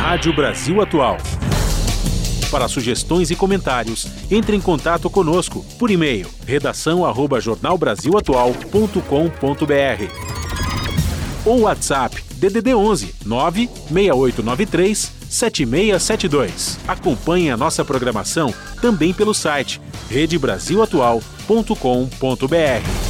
Rádio Brasil Atual. Para sugestões e comentários, entre em contato conosco por e-mail redação@jornalbrasilatual.com.br ou WhatsApp DDD 11 96893 7672. Acompanhe a nossa programação também pelo site redebrasilatual.com.br.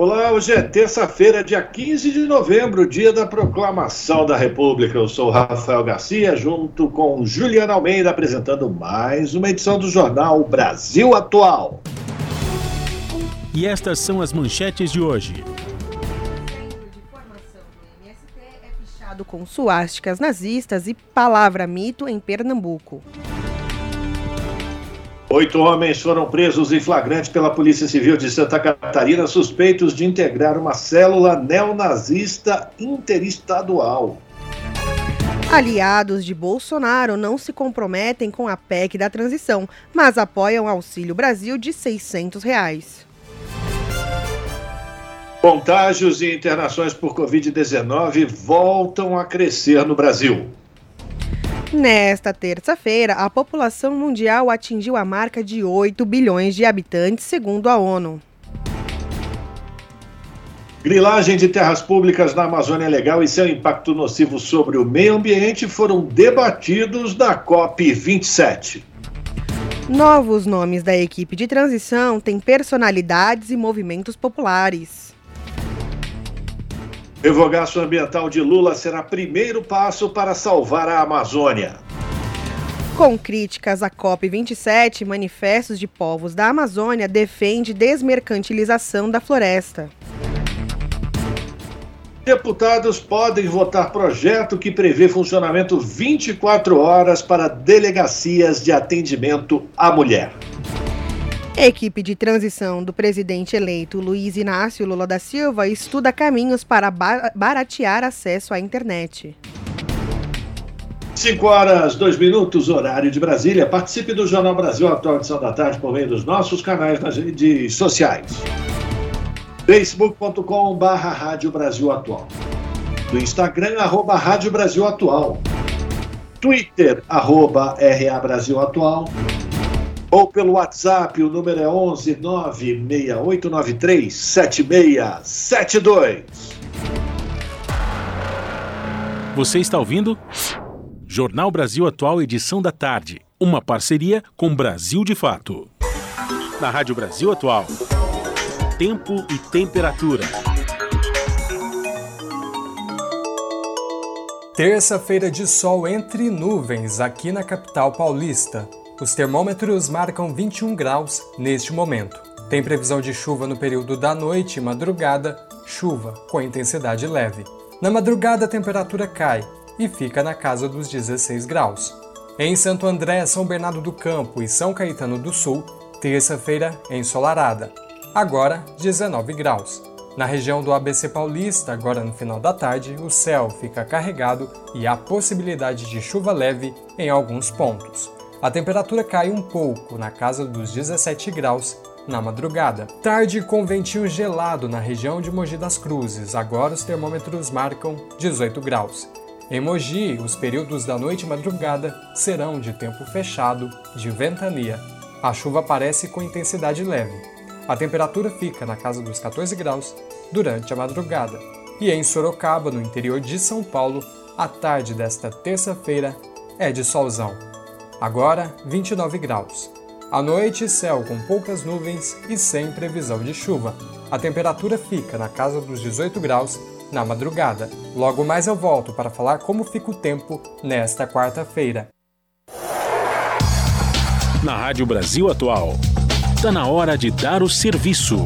Olá, hoje é terça-feira, dia 15 de novembro, dia da proclamação da República. Eu sou Rafael Garcia, junto com Juliana Almeida, apresentando mais uma edição do jornal Brasil Atual. E estas são as manchetes de hoje. É com suásticas nazistas e palavra mito em Pernambuco. Oito homens foram presos em flagrante pela Polícia Civil de Santa Catarina, suspeitos de integrar uma célula neonazista interestadual. Aliados de Bolsonaro não se comprometem com a PEC da transição, mas apoiam Auxílio Brasil de 600 reais. Contágios e internações por Covid-19 voltam a crescer no Brasil. Nesta terça-feira, a população mundial atingiu a marca de 8 bilhões de habitantes, segundo a ONU. Grilagem de terras públicas na Amazônia Legal e seu impacto nocivo sobre o meio ambiente foram debatidos na COP27. Novos nomes da equipe de transição têm personalidades e movimentos populares. Revogaço ambiental de Lula será primeiro passo para salvar a Amazônia. Com críticas à COP27, manifestos de povos da Amazônia defende desmercantilização da floresta. Deputados podem votar projeto que prevê funcionamento 24 horas para delegacias de atendimento à mulher. Equipe de transição do presidente eleito Luiz Inácio Lula da Silva estuda caminhos para baratear acesso à internet. 5 horas, 2 minutos, horário de Brasília. Participe do Jornal Brasil Atual Edição da Tarde por meio dos nossos canais nas redes sociais. facebook.com barra Rádio Brasil Atual. No Instagram, arroba Rádio Brasil Atual. Twitter, arroba RA Brasil Atual ou pelo WhatsApp, o número é 11 96893 7672. Você está ouvindo? Jornal Brasil Atual, edição da tarde. Uma parceria com Brasil de Fato. Na Rádio Brasil Atual. Tempo e temperatura. Terça-feira de sol entre nuvens aqui na capital paulista. Os termômetros marcam 21 graus neste momento. Tem previsão de chuva no período da noite e madrugada, chuva com intensidade leve. Na madrugada a temperatura cai e fica na casa dos 16 graus. Em Santo André, São Bernardo do Campo e São Caetano do Sul, terça-feira ensolarada. Agora 19 graus. Na região do ABC Paulista, agora no final da tarde, o céu fica carregado e há possibilidade de chuva leve em alguns pontos. A temperatura cai um pouco, na casa dos 17 graus, na madrugada. Tarde com ventinho gelado na região de Mogi das Cruzes, agora os termômetros marcam 18 graus. Em Mogi, os períodos da noite e madrugada serão de tempo fechado, de ventania. A chuva aparece com intensidade leve. A temperatura fica na casa dos 14 graus durante a madrugada. E em Sorocaba, no interior de São Paulo, a tarde desta terça-feira é de solzão agora 29 graus. À noite, céu com poucas nuvens e sem previsão de chuva. A temperatura fica na casa dos 18 graus na madrugada. Logo mais eu volto para falar como fica o tempo nesta quarta-feira. Na Rádio Brasil Atual, está na hora de dar o serviço.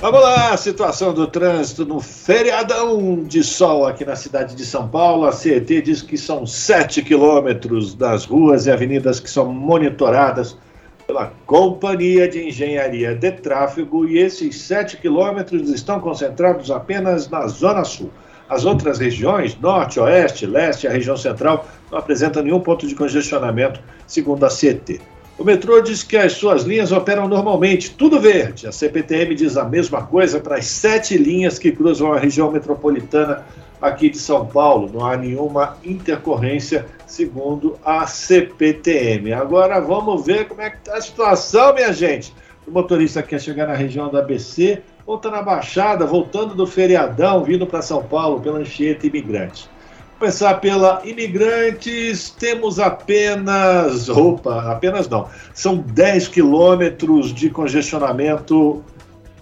Vamos lá, situação do trânsito no feriadão de sol aqui na cidade de São Paulo. A CET diz que são 7 quilômetros das ruas e avenidas que são monitoradas pela Companhia de Engenharia de Tráfego e esses 7 quilômetros estão concentrados apenas na Zona Sul. As outras regiões, norte, oeste, leste a região central, não apresentam nenhum ponto de congestionamento, segundo a CET. O metrô diz que as suas linhas operam normalmente, tudo verde. A CPTM diz a mesma coisa para as sete linhas que cruzam a região metropolitana aqui de São Paulo. Não há nenhuma intercorrência, segundo a CPTM. Agora vamos ver como é que está a situação, minha gente. O motorista quer chegar na região da ABC ou está na Baixada, voltando do feriadão, vindo para São Paulo pela Anchieta Imigrante. Começar pela imigrantes, temos apenas, opa, apenas não, são 10 quilômetros de congestionamento,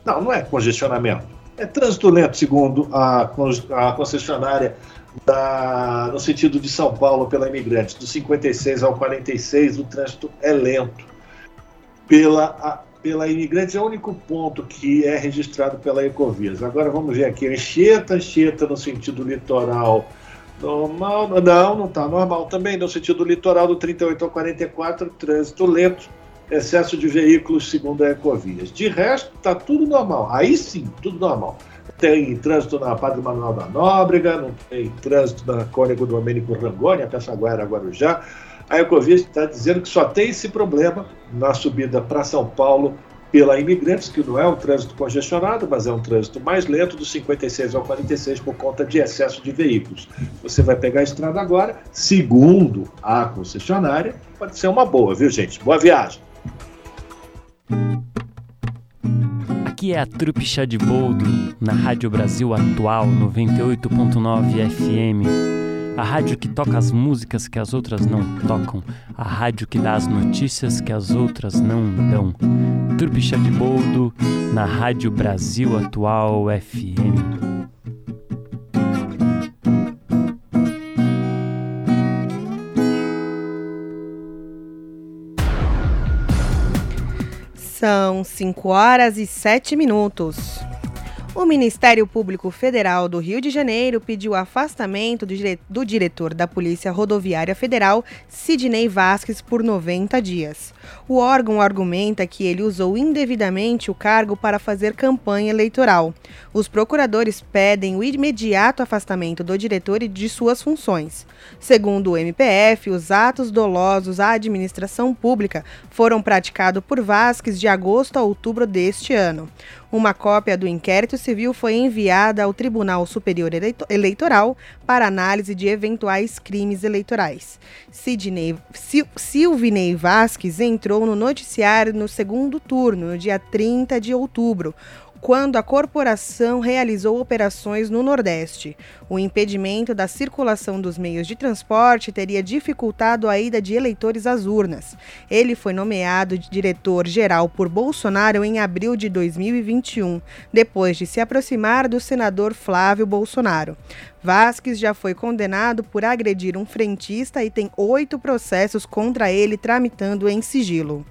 não, não é congestionamento, é trânsito lento, segundo a, a concessionária da, no sentido de São Paulo pela imigrantes, do 56 ao 46 o trânsito é lento. Pela, a, pela imigrantes é o único ponto que é registrado pela Ecovias. Agora vamos ver aqui, Anchieta, Anchieta no sentido litoral Normal, não, não está normal também, no sentido litoral do 38 ao 44, trânsito lento, excesso de veículos segundo a Ecovias. De resto, está tudo normal. Aí sim, tudo normal. Tem trânsito na Padre Manuel da Nóbrega, não tem trânsito na Cônego do Domênico Rangoni, a Pessaguaira Guarujá. A Ecovias está dizendo que só tem esse problema na subida para São Paulo pela Imigrantes, que não é um trânsito congestionado, mas é um trânsito mais lento, dos 56 ao 46, por conta de excesso de veículos. Você vai pegar a estrada agora, segundo a concessionária, pode ser uma boa, viu, gente? Boa viagem! Aqui é a Trupe Chá de Boldo, na Rádio Brasil Atual 98.9 FM. A rádio que toca as músicas que as outras não tocam. A rádio que dá as notícias que as outras não dão. Turbi de Boldo, na Rádio Brasil Atual FM. São 5 horas e 7 minutos. O Ministério Público Federal do Rio de Janeiro pediu afastamento do, dire do diretor da Polícia Rodoviária Federal, Sidney Vasques, por 90 dias. O órgão argumenta que ele usou indevidamente o cargo para fazer campanha eleitoral. Os procuradores pedem o imediato afastamento do diretor e de suas funções. Segundo o MPF, os atos dolosos à administração pública foram praticados por Vasques de agosto a outubro deste ano. Uma cópia do inquérito civil foi enviada ao Tribunal Superior Eleitoral para análise de eventuais crimes eleitorais. Sidney, Sil, Silvinei Vasques entrou no noticiário no segundo turno, no dia 30 de outubro, quando a corporação realizou operações no Nordeste. O impedimento da circulação dos meios de transporte teria dificultado a ida de eleitores às urnas. Ele foi nomeado diretor-geral por Bolsonaro em abril de 2021, depois de se aproximar do senador Flávio Bolsonaro. Vasques já foi condenado por agredir um frentista e tem oito processos contra ele tramitando em sigilo.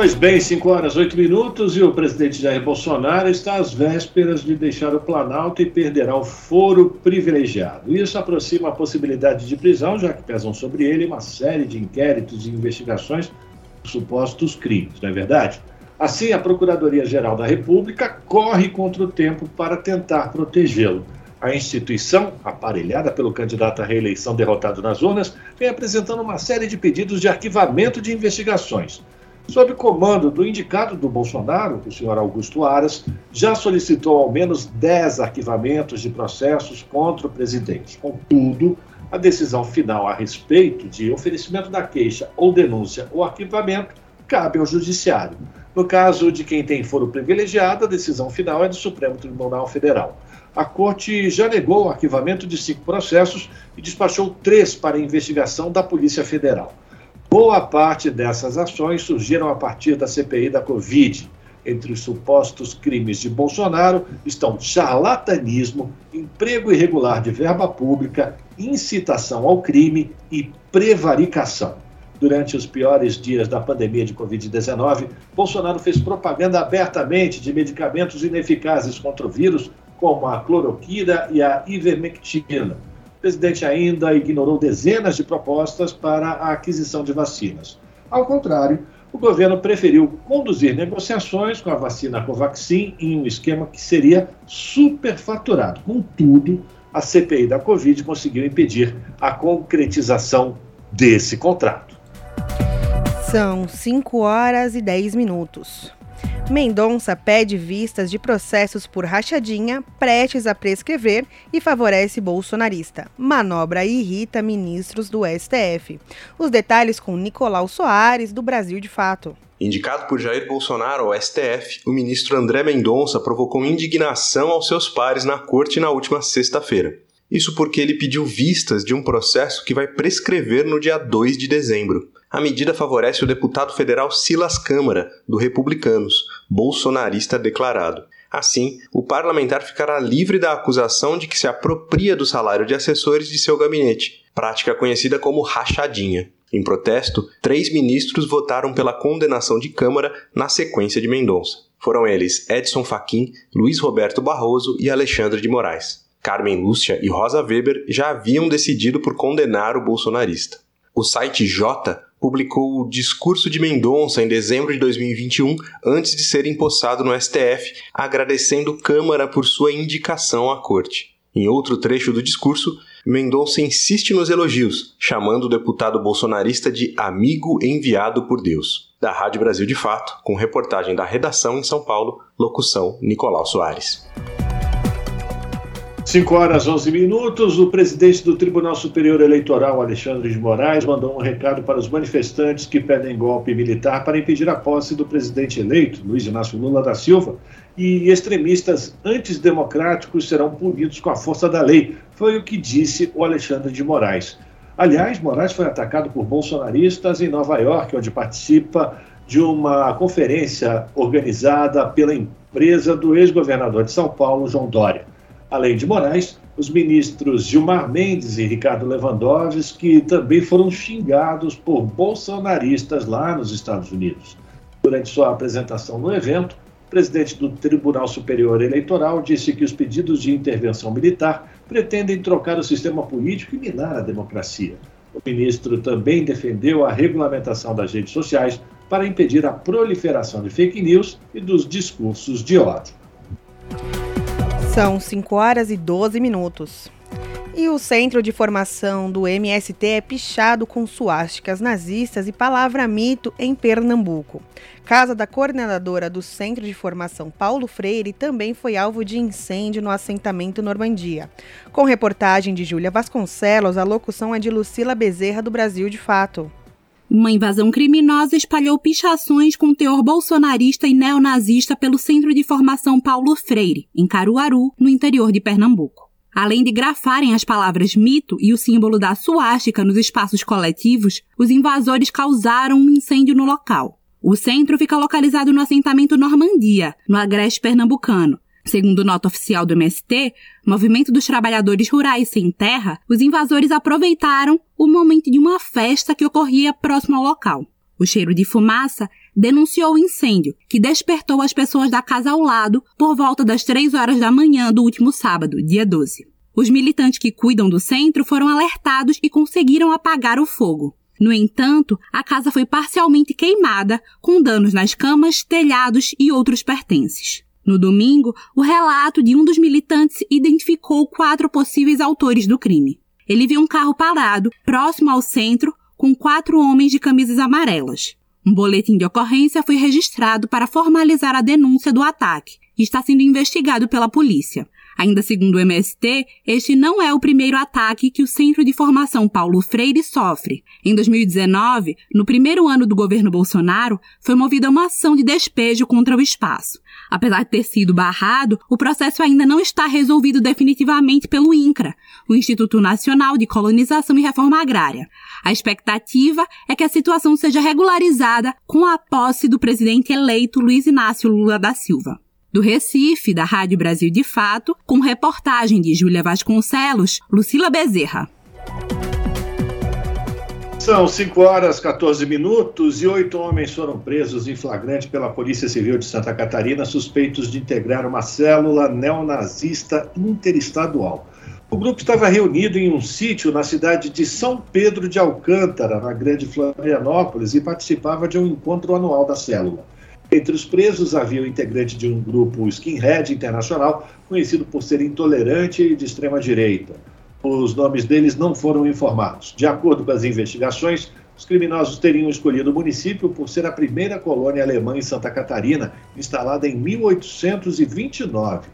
Pois bem, 5 horas 8 minutos e o presidente Jair Bolsonaro está às vésperas de deixar o Planalto e perderá o foro privilegiado. Isso aproxima a possibilidade de prisão, já que pesam sobre ele uma série de inquéritos e investigações por supostos crimes, não é verdade? Assim, a Procuradoria-Geral da República corre contra o tempo para tentar protegê-lo. A instituição, aparelhada pelo candidato à reeleição derrotado nas urnas, vem apresentando uma série de pedidos de arquivamento de investigações sob comando do indicado do Bolsonaro, o senhor Augusto Aras, já solicitou ao menos 10 arquivamentos de processos contra o presidente. Contudo, a decisão final a respeito de oferecimento da queixa ou denúncia ou arquivamento cabe ao Judiciário. No caso de quem tem foro privilegiado, a decisão final é do Supremo Tribunal Federal. A Corte já negou o arquivamento de cinco processos e despachou três para investigação da Polícia Federal. Boa parte dessas ações surgiram a partir da CPI da Covid. Entre os supostos crimes de Bolsonaro estão charlatanismo, emprego irregular de verba pública, incitação ao crime e prevaricação. Durante os piores dias da pandemia de Covid-19, Bolsonaro fez propaganda abertamente de medicamentos ineficazes contra o vírus, como a cloroquina e a ivermectina. O presidente ainda ignorou dezenas de propostas para a aquisição de vacinas. Ao contrário, o governo preferiu conduzir negociações com a vacina Covaxin em um esquema que seria superfaturado. Contudo, a CPI da Covid conseguiu impedir a concretização desse contrato. São 5 horas e 10 minutos. Mendonça pede vistas de processos por rachadinha prestes a prescrever e favorece bolsonarista. Manobra irrita ministros do STF. Os detalhes com Nicolau Soares, do Brasil de Fato. Indicado por Jair Bolsonaro ao STF, o ministro André Mendonça provocou indignação aos seus pares na corte na última sexta-feira. Isso porque ele pediu vistas de um processo que vai prescrever no dia 2 de dezembro. A medida favorece o deputado federal Silas Câmara, do Republicanos, bolsonarista declarado. Assim, o parlamentar ficará livre da acusação de que se apropria do salário de assessores de seu gabinete, prática conhecida como rachadinha. Em protesto, três ministros votaram pela condenação de Câmara na sequência de Mendonça. Foram eles Edson Fachin, Luiz Roberto Barroso e Alexandre de Moraes. Carmen Lúcia e Rosa Weber já haviam decidido por condenar o bolsonarista. O site J publicou o discurso de Mendonça em dezembro de 2021, antes de ser empossado no STF, agradecendo Câmara por sua indicação à corte. Em outro trecho do discurso, Mendonça insiste nos elogios, chamando o deputado bolsonarista de amigo enviado por Deus. Da Rádio Brasil de Fato, com reportagem da redação em São Paulo, locução Nicolau Soares. 5 horas 11 minutos. O presidente do Tribunal Superior Eleitoral, Alexandre de Moraes, mandou um recado para os manifestantes que pedem golpe militar para impedir a posse do presidente eleito, Luiz Inácio Lula da Silva, e extremistas antidemocráticos serão punidos com a força da lei. Foi o que disse o Alexandre de Moraes. Aliás, Moraes foi atacado por bolsonaristas em Nova York, onde participa de uma conferência organizada pela empresa do ex-governador de São Paulo, João Dória. Além de Moraes, os ministros Gilmar Mendes e Ricardo Lewandowski também foram xingados por bolsonaristas lá nos Estados Unidos. Durante sua apresentação no evento, o presidente do Tribunal Superior Eleitoral disse que os pedidos de intervenção militar pretendem trocar o sistema político e minar a democracia. O ministro também defendeu a regulamentação das redes sociais para impedir a proliferação de fake news e dos discursos de ódio. São 5 horas e 12 minutos. E o centro de formação do MST é pichado com suásticas nazistas e palavra mito em Pernambuco. Casa da coordenadora do Centro de Formação Paulo Freire também foi alvo de incêndio no assentamento Normandia. Com reportagem de Júlia Vasconcelos, a locução é de Lucila Bezerra do Brasil de Fato. Uma invasão criminosa espalhou pichações com teor bolsonarista e neonazista pelo Centro de Formação Paulo Freire, em Caruaru, no interior de Pernambuco. Além de grafarem as palavras mito e o símbolo da suástica nos espaços coletivos, os invasores causaram um incêndio no local. O centro fica localizado no assentamento Normandia, no agreste pernambucano, Segundo nota oficial do MST, Movimento dos Trabalhadores Rurais Sem Terra, os invasores aproveitaram o momento de uma festa que ocorria próximo ao local. O cheiro de fumaça denunciou o incêndio, que despertou as pessoas da casa ao lado por volta das 3 horas da manhã do último sábado, dia 12. Os militantes que cuidam do centro foram alertados e conseguiram apagar o fogo. No entanto, a casa foi parcialmente queimada, com danos nas camas, telhados e outros pertences. No domingo, o relato de um dos militantes identificou quatro possíveis autores do crime. Ele viu um carro parado, próximo ao centro, com quatro homens de camisas amarelas. Um boletim de ocorrência foi registrado para formalizar a denúncia do ataque e está sendo investigado pela polícia. Ainda segundo o MST, este não é o primeiro ataque que o Centro de Formação Paulo Freire sofre. Em 2019, no primeiro ano do governo Bolsonaro, foi movida uma ação de despejo contra o espaço. Apesar de ter sido barrado, o processo ainda não está resolvido definitivamente pelo INCRA, o Instituto Nacional de Colonização e Reforma Agrária. A expectativa é que a situação seja regularizada com a posse do presidente eleito Luiz Inácio Lula da Silva. Do Recife, da Rádio Brasil de Fato, com reportagem de Júlia Vasconcelos, Lucila Bezerra. São 5 horas 14 minutos e oito homens foram presos em flagrante pela Polícia Civil de Santa Catarina, suspeitos de integrar uma célula neonazista interestadual. O grupo estava reunido em um sítio na cidade de São Pedro de Alcântara, na Grande Florianópolis, e participava de um encontro anual da célula. Entre os presos havia o integrante de um grupo skinhead internacional, conhecido por ser intolerante e de extrema direita. Os nomes deles não foram informados. De acordo com as investigações, os criminosos teriam escolhido o município por ser a primeira colônia alemã em Santa Catarina, instalada em 1829.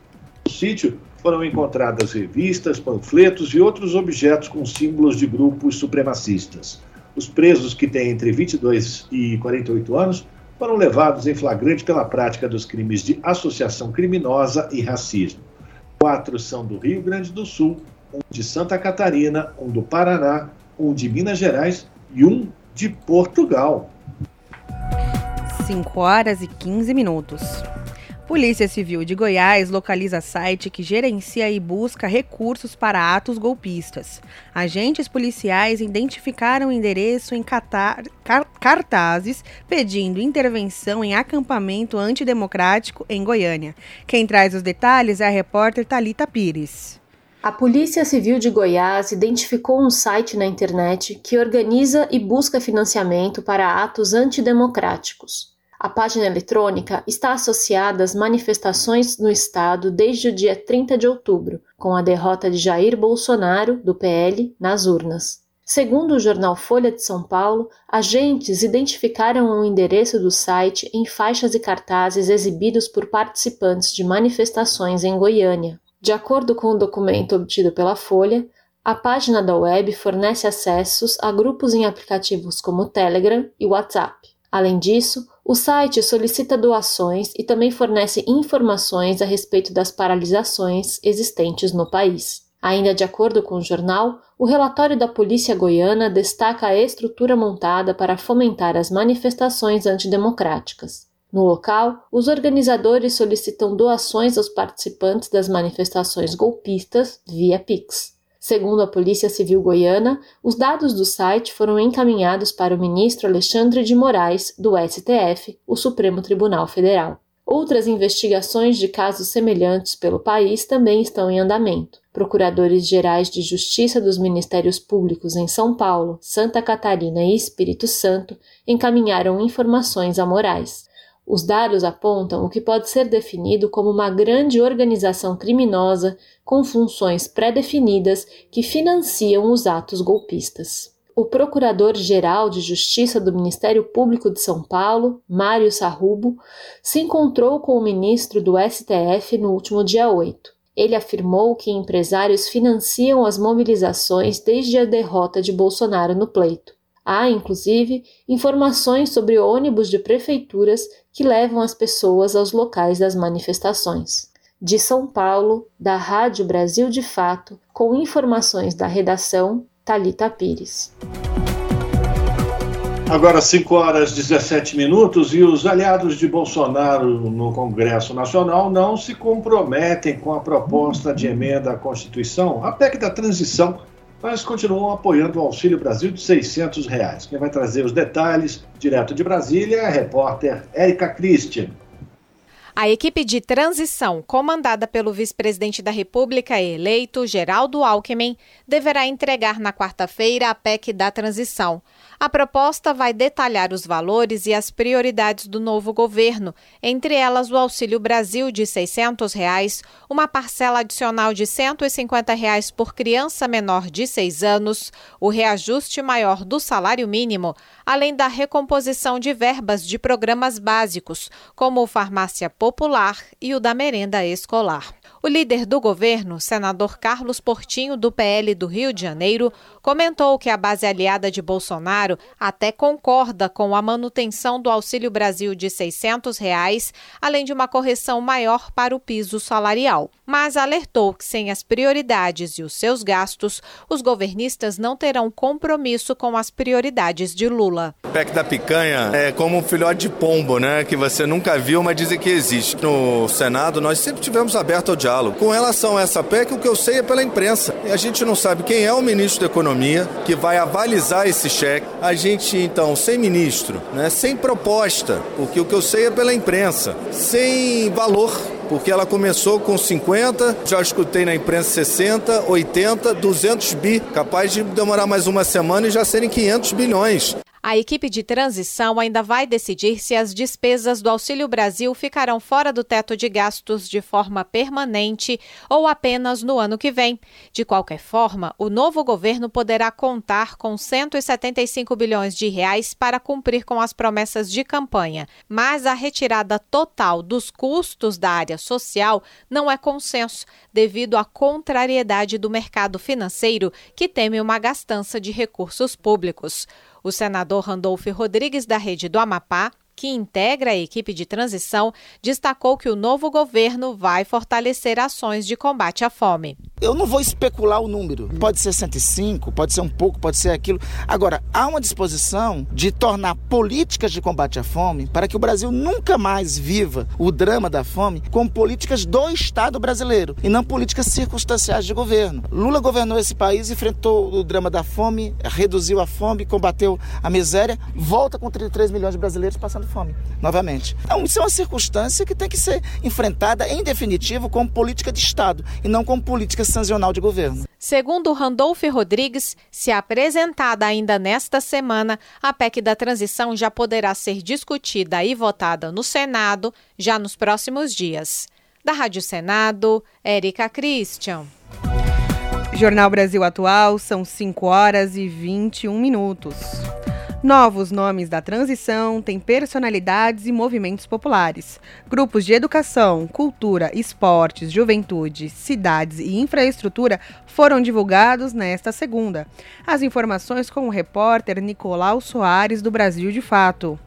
No sítio foram encontradas revistas, panfletos e outros objetos com símbolos de grupos supremacistas. Os presos, que têm entre 22 e 48 anos, foram levados em flagrante pela prática dos crimes de associação criminosa e racismo. Quatro são do Rio Grande do Sul um de Santa Catarina, um do Paraná, um de Minas Gerais e um de Portugal. 5 horas e 15 minutos. Polícia Civil de Goiás localiza site que gerencia e busca recursos para atos golpistas. Agentes policiais identificaram o endereço em catar, car, cartazes pedindo intervenção em acampamento antidemocrático em Goiânia. Quem traz os detalhes é a repórter Talita Pires. A Polícia Civil de Goiás identificou um site na internet que organiza e busca financiamento para atos antidemocráticos. A página eletrônica está associada às manifestações no estado desde o dia 30 de outubro, com a derrota de Jair Bolsonaro, do PL, nas urnas. Segundo o jornal Folha de São Paulo, agentes identificaram o endereço do site em faixas e cartazes exibidos por participantes de manifestações em Goiânia. De acordo com o documento obtido pela Folha, a página da web fornece acessos a grupos em aplicativos como Telegram e WhatsApp. Além disso, o site solicita doações e também fornece informações a respeito das paralisações existentes no país. Ainda de acordo com o jornal, o relatório da Polícia Goiana destaca a estrutura montada para fomentar as manifestações antidemocráticas. No local, os organizadores solicitam doações aos participantes das manifestações golpistas via Pix. Segundo a Polícia Civil Goiana, os dados do site foram encaminhados para o ministro Alexandre de Moraes, do STF, o Supremo Tribunal Federal. Outras investigações de casos semelhantes pelo país também estão em andamento. Procuradores gerais de Justiça dos Ministérios Públicos em São Paulo, Santa Catarina e Espírito Santo encaminharam informações a Moraes. Os dados apontam o que pode ser definido como uma grande organização criminosa com funções pré-definidas que financiam os atos golpistas. O Procurador-Geral de Justiça do Ministério Público de São Paulo, Mário Sarrubo, se encontrou com o ministro do STF no último dia 8. Ele afirmou que empresários financiam as mobilizações desde a derrota de Bolsonaro no pleito. Há, inclusive, informações sobre ônibus de prefeituras que levam as pessoas aos locais das manifestações. De São Paulo, da Rádio Brasil de Fato, com informações da redação, Talita Pires. Agora 5 horas 17 minutos e os aliados de Bolsonaro no Congresso Nacional não se comprometem com a proposta de emenda à Constituição, a PEC da transição mas continuam apoiando o Auxílio Brasil de 600 reais. Quem vai trazer os detalhes, direto de Brasília, é a repórter Érica Christian. A equipe de transição, comandada pelo vice-presidente da República eleito, Geraldo Alckmin, deverá entregar na quarta-feira a PEC da transição. A proposta vai detalhar os valores e as prioridades do novo governo, entre elas o Auxílio Brasil de 600 reais, uma parcela adicional de 150 reais por criança menor de 6 anos, o reajuste maior do salário mínimo, além da recomposição de verbas de programas básicos, como o Farmácia Popular e o da Merenda Escolar. O líder do governo, senador Carlos Portinho, do PL do Rio de Janeiro, comentou que a base aliada de Bolsonaro até concorda com a manutenção do Auxílio Brasil de 600 reais, além de uma correção maior para o piso salarial. Mas alertou que, sem as prioridades e os seus gastos, os governistas não terão compromisso com as prioridades de Lula. O PEC da picanha é como um filhote de pombo, né? Que você nunca viu, mas dizem que existe. No Senado, nós sempre tivemos aberto ao diálogo. Com relação a essa PEC, o que eu sei é pela imprensa. E a gente não sabe quem é o ministro da Economia que vai avalizar esse cheque. A gente, então, sem ministro, né, sem proposta, porque o que eu sei é pela imprensa, sem valor porque ela começou com 50, já escutei na imprensa 60, 80, 200 bi, capaz de demorar mais uma semana e já serem 500 bilhões. A equipe de transição ainda vai decidir se as despesas do Auxílio Brasil ficarão fora do teto de gastos de forma permanente ou apenas no ano que vem. De qualquer forma, o novo governo poderá contar com 175 bilhões de reais para cumprir com as promessas de campanha, mas a retirada total dos custos da área social não é consenso, devido à contrariedade do mercado financeiro, que teme uma gastança de recursos públicos. O senador Randolfo Rodrigues, da Rede do Amapá, que integra a equipe de transição, destacou que o novo governo vai fortalecer ações de combate à fome. Eu não vou especular o número. Pode ser 105, pode ser um pouco, pode ser aquilo. Agora, há uma disposição de tornar políticas de combate à fome para que o Brasil nunca mais viva o drama da fome com políticas do Estado brasileiro e não políticas circunstanciais de governo. Lula governou esse país, enfrentou o drama da fome, reduziu a fome, combateu a miséria, volta com 33 milhões de brasileiros passando passando fome, novamente. Então, isso é uma circunstância que tem que ser enfrentada, em definitivo, como política de Estado e não como política sancional de governo. Segundo Randolph Rodrigues, se apresentada ainda nesta semana, a PEC da transição já poderá ser discutida e votada no Senado já nos próximos dias. Da Rádio Senado, Érica Christian. Jornal Brasil Atual, são 5 horas e 21 minutos. Novos nomes da transição têm personalidades e movimentos populares. Grupos de educação, cultura, esportes, juventude, cidades e infraestrutura foram divulgados nesta segunda. As informações com o repórter Nicolau Soares, do Brasil de Fato.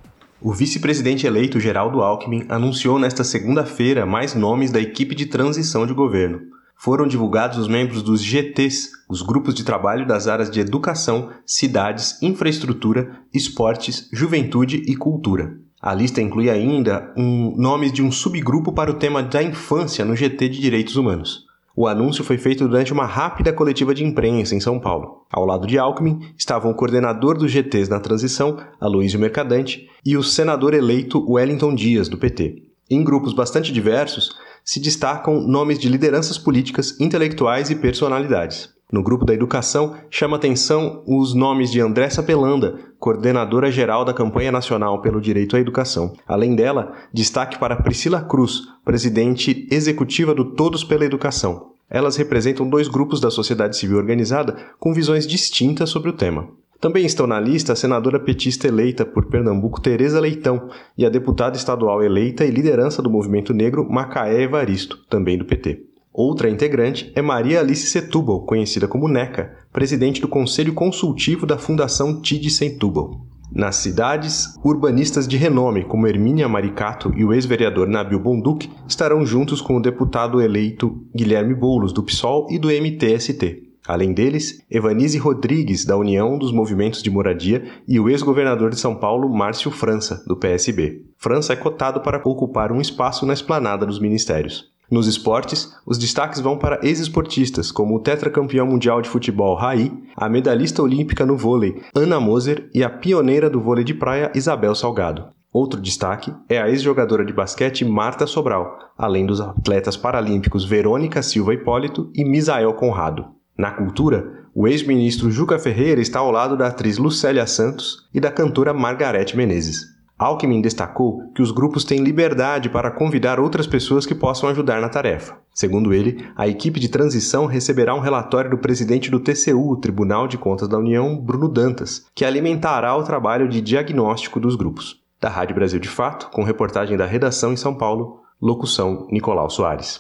O vice-presidente eleito Geraldo Alckmin anunciou nesta segunda-feira mais nomes da equipe de transição de governo foram divulgados os membros dos GTs, os grupos de trabalho das áreas de educação, cidades, infraestrutura, esportes, juventude e cultura. A lista inclui ainda um, nomes de um subgrupo para o tema da infância no GT de Direitos Humanos. O anúncio foi feito durante uma rápida coletiva de imprensa em São Paulo. Ao lado de Alckmin estavam o coordenador dos GTs na transição, Aloysio Mercadante, e o senador eleito Wellington Dias, do PT. Em grupos bastante diversos, se destacam nomes de lideranças políticas, intelectuais e personalidades. No grupo da educação, chama atenção os nomes de Andressa Pelanda, coordenadora geral da campanha nacional pelo direito à educação. Além dela, destaque para Priscila Cruz, presidente executiva do Todos pela Educação. Elas representam dois grupos da sociedade civil organizada com visões distintas sobre o tema. Também estão na lista a senadora petista eleita por Pernambuco, Tereza Leitão, e a deputada estadual eleita e liderança do movimento negro, Macaé Evaristo, também do PT. Outra integrante é Maria Alice Setúbal, conhecida como NECA, presidente do Conselho Consultivo da Fundação TID Setúbal. Nas cidades, urbanistas de renome como Hermínia Maricato e o ex-vereador Nabil Bonduc estarão juntos com o deputado eleito Guilherme Boulos, do PSOL e do MTST. Além deles, Evanise Rodrigues, da União dos Movimentos de Moradia, e o ex-governador de São Paulo, Márcio França, do PSB. França é cotado para ocupar um espaço na esplanada dos ministérios. Nos esportes, os destaques vão para ex-esportistas, como o tetracampeão mundial de futebol Raí, a medalhista olímpica no vôlei Ana Moser e a pioneira do vôlei de praia Isabel Salgado. Outro destaque é a ex-jogadora de basquete Marta Sobral, além dos atletas paralímpicos Verônica Silva Hipólito e Misael Conrado. Na cultura, o ex-ministro Juca Ferreira está ao lado da atriz Lucélia Santos e da cantora Margarete Menezes. Alckmin destacou que os grupos têm liberdade para convidar outras pessoas que possam ajudar na tarefa. Segundo ele, a equipe de transição receberá um relatório do presidente do TCU, Tribunal de Contas da União, Bruno Dantas, que alimentará o trabalho de diagnóstico dos grupos. Da Rádio Brasil de Fato, com reportagem da redação em São Paulo, locução Nicolau Soares.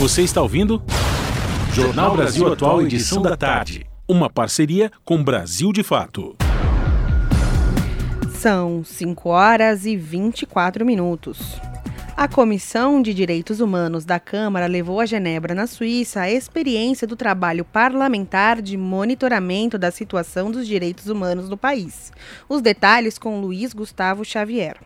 Você está ouvindo? Jornal Brasil Atual, edição da tarde. Uma parceria com Brasil de Fato. São 5 horas e 24 minutos. A Comissão de Direitos Humanos da Câmara levou a Genebra, na Suíça, a experiência do trabalho parlamentar de monitoramento da situação dos direitos humanos no país. Os detalhes com Luiz Gustavo Xavier.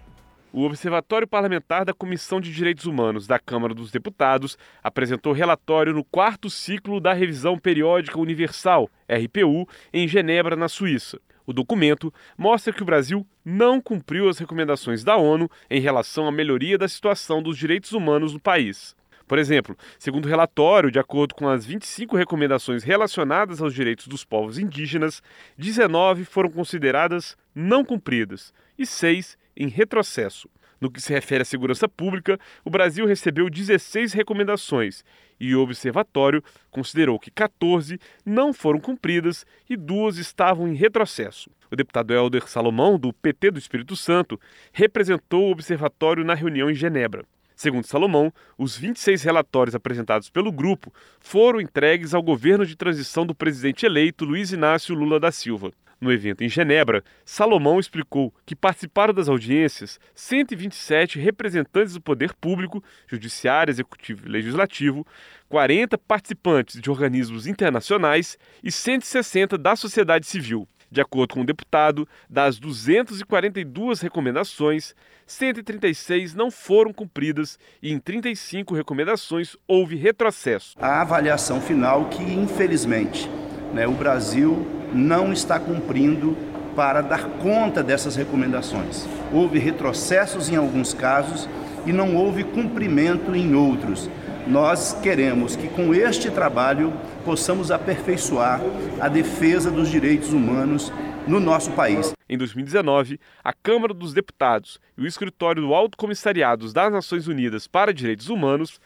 O Observatório Parlamentar da Comissão de Direitos Humanos da Câmara dos Deputados apresentou relatório no quarto ciclo da Revisão Periódica Universal, RPU, em Genebra, na Suíça. O documento mostra que o Brasil não cumpriu as recomendações da ONU em relação à melhoria da situação dos direitos humanos no país. Por exemplo, segundo o relatório, de acordo com as 25 recomendações relacionadas aos direitos dos povos indígenas, 19 foram consideradas não cumpridas e 6 em retrocesso. No que se refere à segurança pública, o Brasil recebeu 16 recomendações e o observatório considerou que 14 não foram cumpridas e duas estavam em retrocesso. O deputado Helder Salomão, do PT do Espírito Santo, representou o observatório na reunião em Genebra. Segundo Salomão, os 26 relatórios apresentados pelo grupo foram entregues ao governo de transição do presidente eleito Luiz Inácio Lula da Silva. No evento em Genebra, Salomão explicou que participaram das audiências 127 representantes do poder público, judiciário, executivo e legislativo, 40 participantes de organismos internacionais e 160 da sociedade civil. De acordo com o deputado, das 242 recomendações, 136 não foram cumpridas e em 35 recomendações houve retrocesso. A avaliação final que, infelizmente, né, o Brasil não está cumprindo para dar conta dessas recomendações. Houve retrocessos em alguns casos e não houve cumprimento em outros. Nós queremos que com este trabalho possamos aperfeiçoar a defesa dos direitos humanos no nosso país. Em 2019, a Câmara dos Deputados e o Escritório do Alto Comissariado das Nações Unidas para Direitos Humanos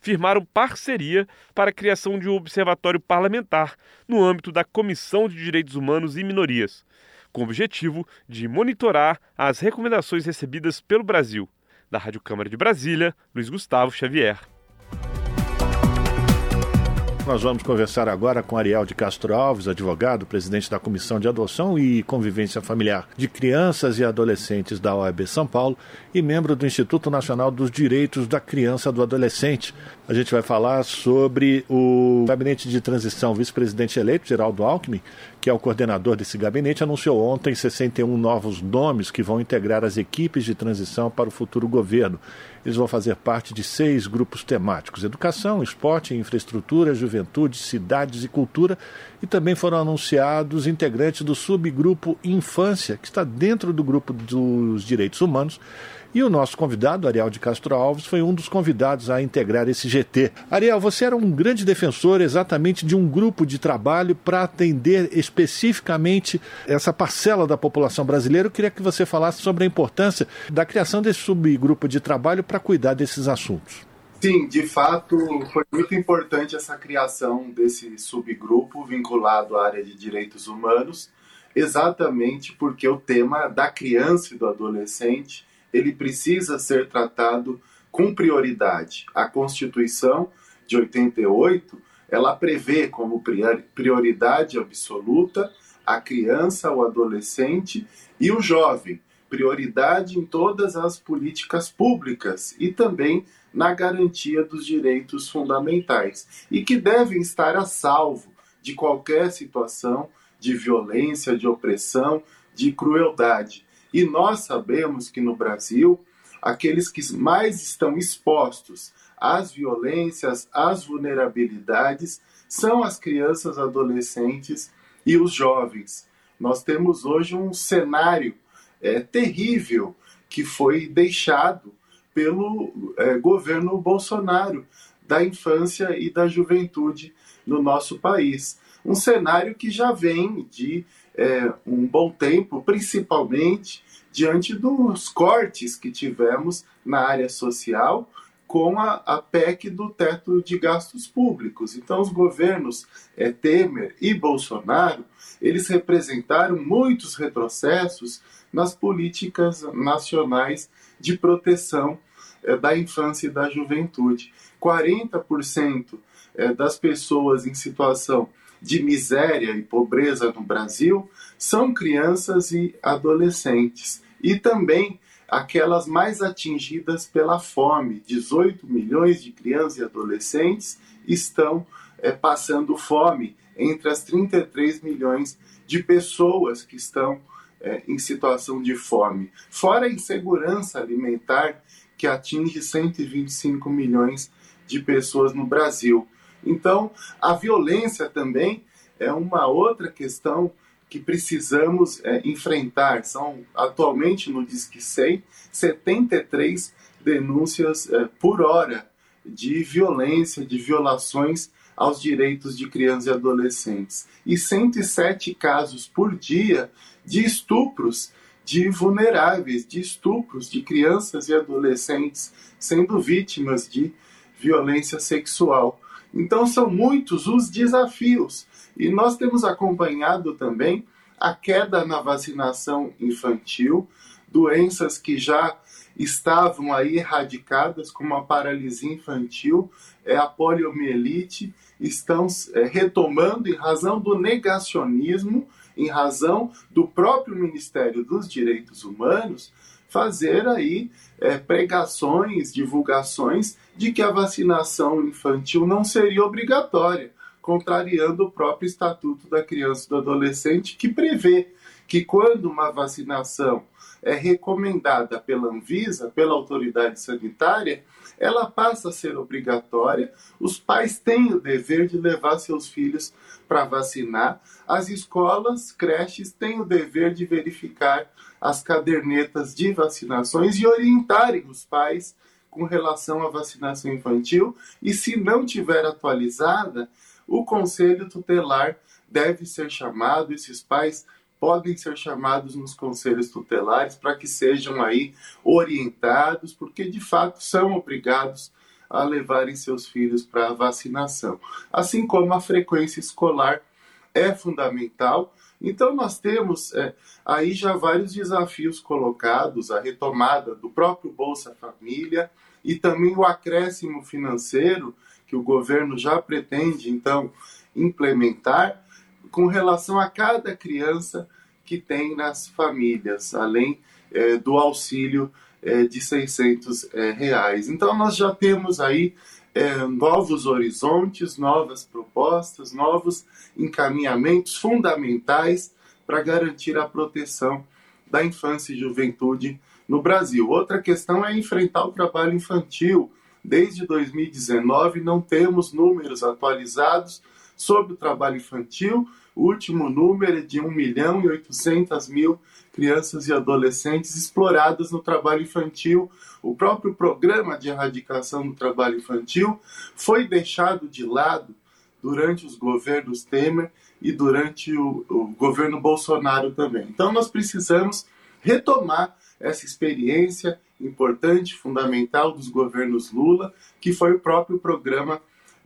firmaram parceria para a criação de um observatório parlamentar no âmbito da Comissão de Direitos Humanos e Minorias, com o objetivo de monitorar as recomendações recebidas pelo Brasil. Da Rádio Câmara de Brasília, Luiz Gustavo Xavier. Nós vamos conversar agora com Ariel de Castro Alves, advogado, presidente da Comissão de Adoção e Convivência Familiar de Crianças e Adolescentes da OAB São Paulo e membro do Instituto Nacional dos Direitos da Criança e do Adolescente. A gente vai falar sobre o gabinete de transição vice-presidente eleito, Geraldo Alckmin, que é o coordenador desse gabinete, anunciou ontem 61 novos nomes que vão integrar as equipes de transição para o futuro governo. Eles vão fazer parte de seis grupos temáticos: educação, esporte, infraestrutura, juventude, cidades e cultura. E também foram anunciados integrantes do subgrupo Infância, que está dentro do grupo dos direitos humanos e o nosso convidado, Ariel de Castro Alves, foi um dos convidados a integrar esse GT. Ariel, você era um grande defensor exatamente de um grupo de trabalho para atender especificamente essa parcela da população brasileira. Eu queria que você falasse sobre a importância da criação desse subgrupo de trabalho para cuidar desses assuntos. Sim, de fato, foi muito importante essa criação desse subgrupo vinculado à área de direitos humanos, exatamente porque o tema da criança e do adolescente ele precisa ser tratado com prioridade. A Constituição de 88, ela prevê como prioridade absoluta a criança, o adolescente e o jovem, prioridade em todas as políticas públicas e também na garantia dos direitos fundamentais e que devem estar a salvo de qualquer situação de violência, de opressão, de crueldade. E nós sabemos que no Brasil, aqueles que mais estão expostos às violências, às vulnerabilidades, são as crianças, adolescentes e os jovens. Nós temos hoje um cenário é, terrível que foi deixado pelo é, governo Bolsonaro da infância e da juventude no nosso país. Um cenário que já vem de é, um bom tempo, principalmente diante dos cortes que tivemos na área social com a, a PEC do teto de gastos públicos. Então, os governos é, Temer e Bolsonaro eles representaram muitos retrocessos nas políticas nacionais de proteção é, da infância e da juventude. 40% é, das pessoas em situação de miséria e pobreza no Brasil são crianças e adolescentes. E também aquelas mais atingidas pela fome. 18 milhões de crianças e adolescentes estão é, passando fome entre as 33 milhões de pessoas que estão é, em situação de fome, fora a insegurança alimentar que atinge 125 milhões de pessoas no Brasil. Então, a violência também é uma outra questão que precisamos é, enfrentar. São atualmente no Disque 100 73 denúncias é, por hora de violência, de violações aos direitos de crianças e adolescentes e 107 casos por dia de estupros de vulneráveis, de estupros de crianças e adolescentes sendo vítimas de violência sexual. Então são muitos os desafios. E nós temos acompanhado também a queda na vacinação infantil, doenças que já estavam aí erradicadas, como a paralisia infantil, é a poliomielite, estão é, retomando em razão do negacionismo, em razão do próprio Ministério dos Direitos Humanos, fazer aí é, pregações, divulgações de que a vacinação infantil não seria obrigatória, contrariando o próprio Estatuto da Criança e do Adolescente, que prevê que quando uma vacinação é recomendada pela Anvisa, pela autoridade sanitária, ela passa a ser obrigatória. Os pais têm o dever de levar seus filhos para vacinar. As escolas, creches têm o dever de verificar as cadernetas de vacinações e orientarem os pais com relação à vacinação infantil. E se não tiver atualizada, o conselho tutelar deve ser chamado, esses pais podem ser chamados nos conselhos tutelares para que sejam aí orientados, porque de fato são obrigados a levarem seus filhos para a vacinação. Assim como a frequência escolar é fundamental. Então nós temos é, aí já vários desafios colocados, a retomada do próprio Bolsa Família e também o acréscimo financeiro que o governo já pretende então implementar com relação a cada criança que tem nas famílias, além é, do auxílio é, de 600 é, reais. Então nós já temos aí é, novos horizontes, novas propostas, novos encaminhamentos fundamentais para garantir a proteção da infância e juventude no Brasil. Outra questão é enfrentar o trabalho infantil. Desde 2019 não temos números atualizados sobre o trabalho infantil. O último número é de 1 milhão e 800 mil crianças e adolescentes exploradas no trabalho infantil. O próprio programa de erradicação do trabalho infantil foi deixado de lado durante os governos Temer e durante o, o governo Bolsonaro também. Então nós precisamos retomar essa experiência importante, fundamental dos governos Lula, que foi o próprio programa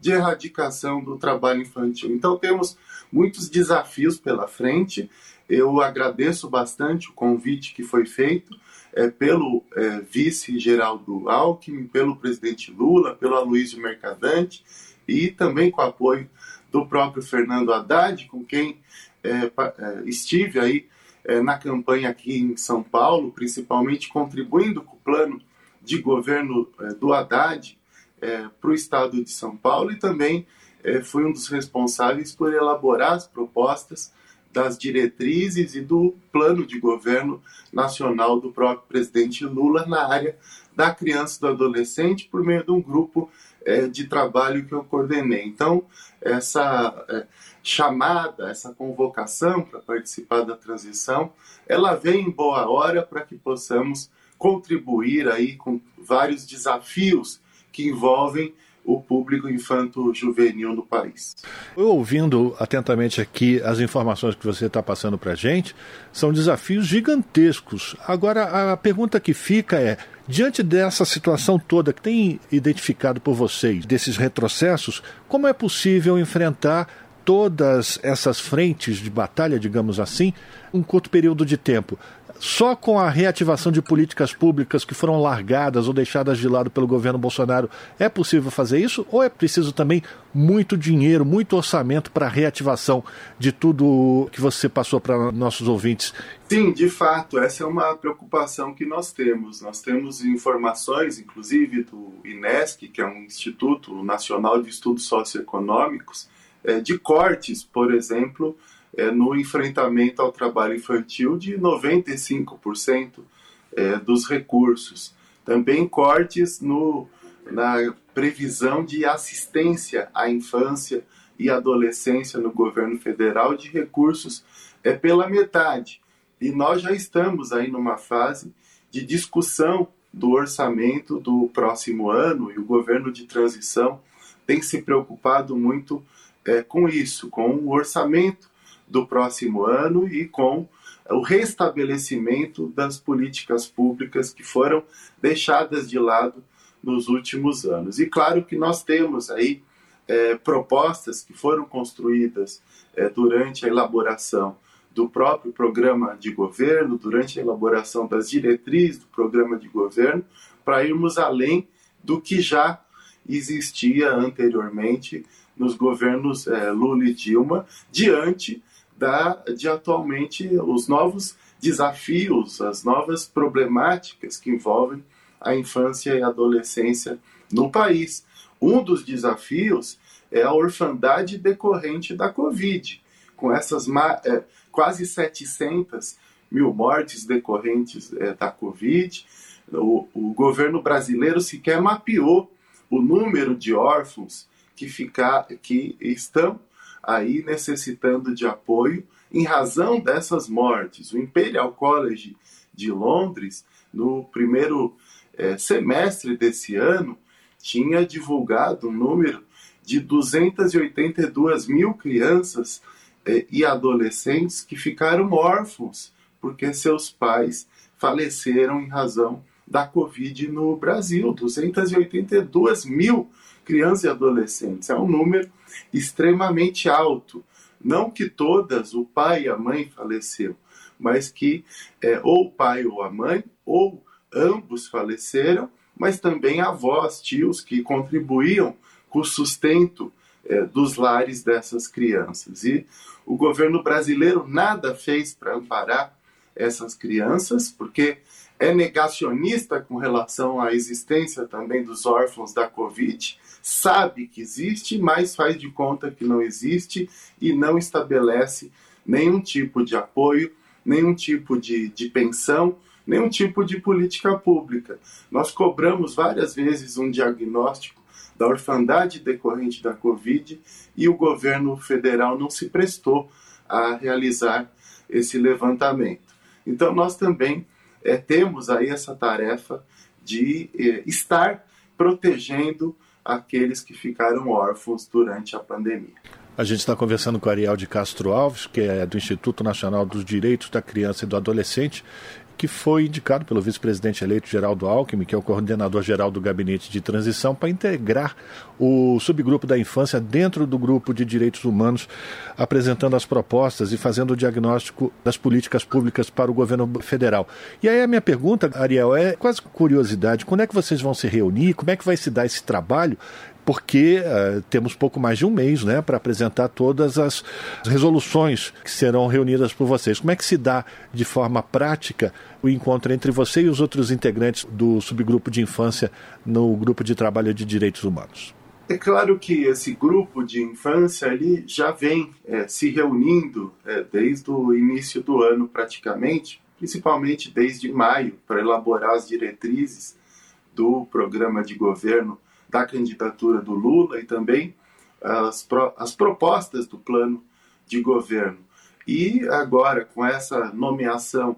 de erradicação do trabalho infantil. Então temos muitos desafios pela frente. Eu agradeço bastante o convite que foi feito é, pelo é, vice Geraldo Alckmin, pelo presidente Lula, pelo Aloysio Mercadante e também com o apoio do próprio Fernando Haddad, com quem é, é estive aí é, na campanha aqui em São Paulo, principalmente contribuindo com o plano de governo é, do Haddad é, para o estado de São Paulo e também é, foi um dos responsáveis por elaborar as propostas das diretrizes e do plano de governo nacional do próprio presidente Lula na área da criança e do adolescente por meio de um grupo é, de trabalho que eu coordenei. Então, essa é, chamada, essa convocação para participar da transição, ela vem em boa hora para que possamos contribuir aí com vários desafios que envolvem o público infanto-juvenil no país. Eu ouvindo atentamente aqui as informações que você está passando para a gente, são desafios gigantescos. Agora, a pergunta que fica é: diante dessa situação toda que tem identificado por vocês, desses retrocessos, como é possível enfrentar todas essas frentes de batalha, digamos assim, um curto período de tempo? Só com a reativação de políticas públicas que foram largadas ou deixadas de lado pelo governo Bolsonaro é possível fazer isso? Ou é preciso também muito dinheiro, muito orçamento para a reativação de tudo que você passou para nossos ouvintes? Sim, de fato, essa é uma preocupação que nós temos. Nós temos informações, inclusive do INESC, que é um Instituto Nacional de Estudos Socioeconômicos, eh, de cortes, por exemplo, é, no enfrentamento ao trabalho infantil de 95% é, dos recursos. Também cortes no, na previsão de assistência à infância e adolescência no governo federal de recursos é pela metade. E nós já estamos aí numa fase de discussão do orçamento do próximo ano e o governo de transição tem se preocupado muito é, com isso, com o orçamento do próximo ano e com o restabelecimento das políticas públicas que foram deixadas de lado nos últimos anos. E claro que nós temos aí é, propostas que foram construídas é, durante a elaboração do próprio programa de governo, durante a elaboração das diretrizes do programa de governo, para irmos além do que já existia anteriormente nos governos é, Lula e Dilma, diante da, de atualmente os novos desafios, as novas problemáticas que envolvem a infância e a adolescência no país. Um dos desafios é a orfandade decorrente da Covid, com essas é, quase 700 mil mortes decorrentes é, da Covid. O, o, governo brasileiro sequer mapeou o número de órfãos que, ficar, que estão aí necessitando de apoio em razão dessas mortes. O Imperial College de Londres, no primeiro é, semestre desse ano, tinha divulgado um número de 282 mil crianças é, e adolescentes que ficaram órfãos porque seus pais faleceram em razão da Covid no Brasil. 282 mil crianças e adolescentes. É um número extremamente alto. Não que todas, o pai e a mãe faleceram, mas que é, ou o pai ou a mãe, ou ambos faleceram, mas também avós, tios que contribuíam com o sustento é, dos lares dessas crianças. E o governo brasileiro nada fez para amparar essas crianças, porque é negacionista com relação à existência também dos órfãos da Covid, sabe que existe, mas faz de conta que não existe e não estabelece nenhum tipo de apoio, nenhum tipo de, de pensão, nenhum tipo de política pública. Nós cobramos várias vezes um diagnóstico da orfandade decorrente da Covid e o governo federal não se prestou a realizar esse levantamento. Então, nós também é, temos aí essa tarefa de é, estar protegendo aqueles que ficaram órfãos durante a pandemia. A gente está conversando com Ariel de Castro Alves, que é do Instituto Nacional dos Direitos da Criança e do Adolescente, que foi indicado pelo vice-presidente eleito Geraldo Alckmin, que é o coordenador geral do Gabinete de Transição, para integrar o subgrupo da infância dentro do grupo de direitos humanos, apresentando as propostas e fazendo o diagnóstico das políticas públicas para o governo federal. E aí a minha pergunta, Ariel, é quase curiosidade: quando é que vocês vão se reunir? Como é que vai se dar esse trabalho? Porque uh, temos pouco mais de um mês né, para apresentar todas as resoluções que serão reunidas por vocês. Como é que se dá de forma prática o encontro entre você e os outros integrantes do subgrupo de infância no grupo de trabalho de direitos humanos? É claro que esse grupo de infância ele já vem é, se reunindo é, desde o início do ano praticamente, principalmente desde maio, para elaborar as diretrizes do programa de governo da candidatura do Lula e também as, pro, as propostas do plano de governo. E agora, com essa nomeação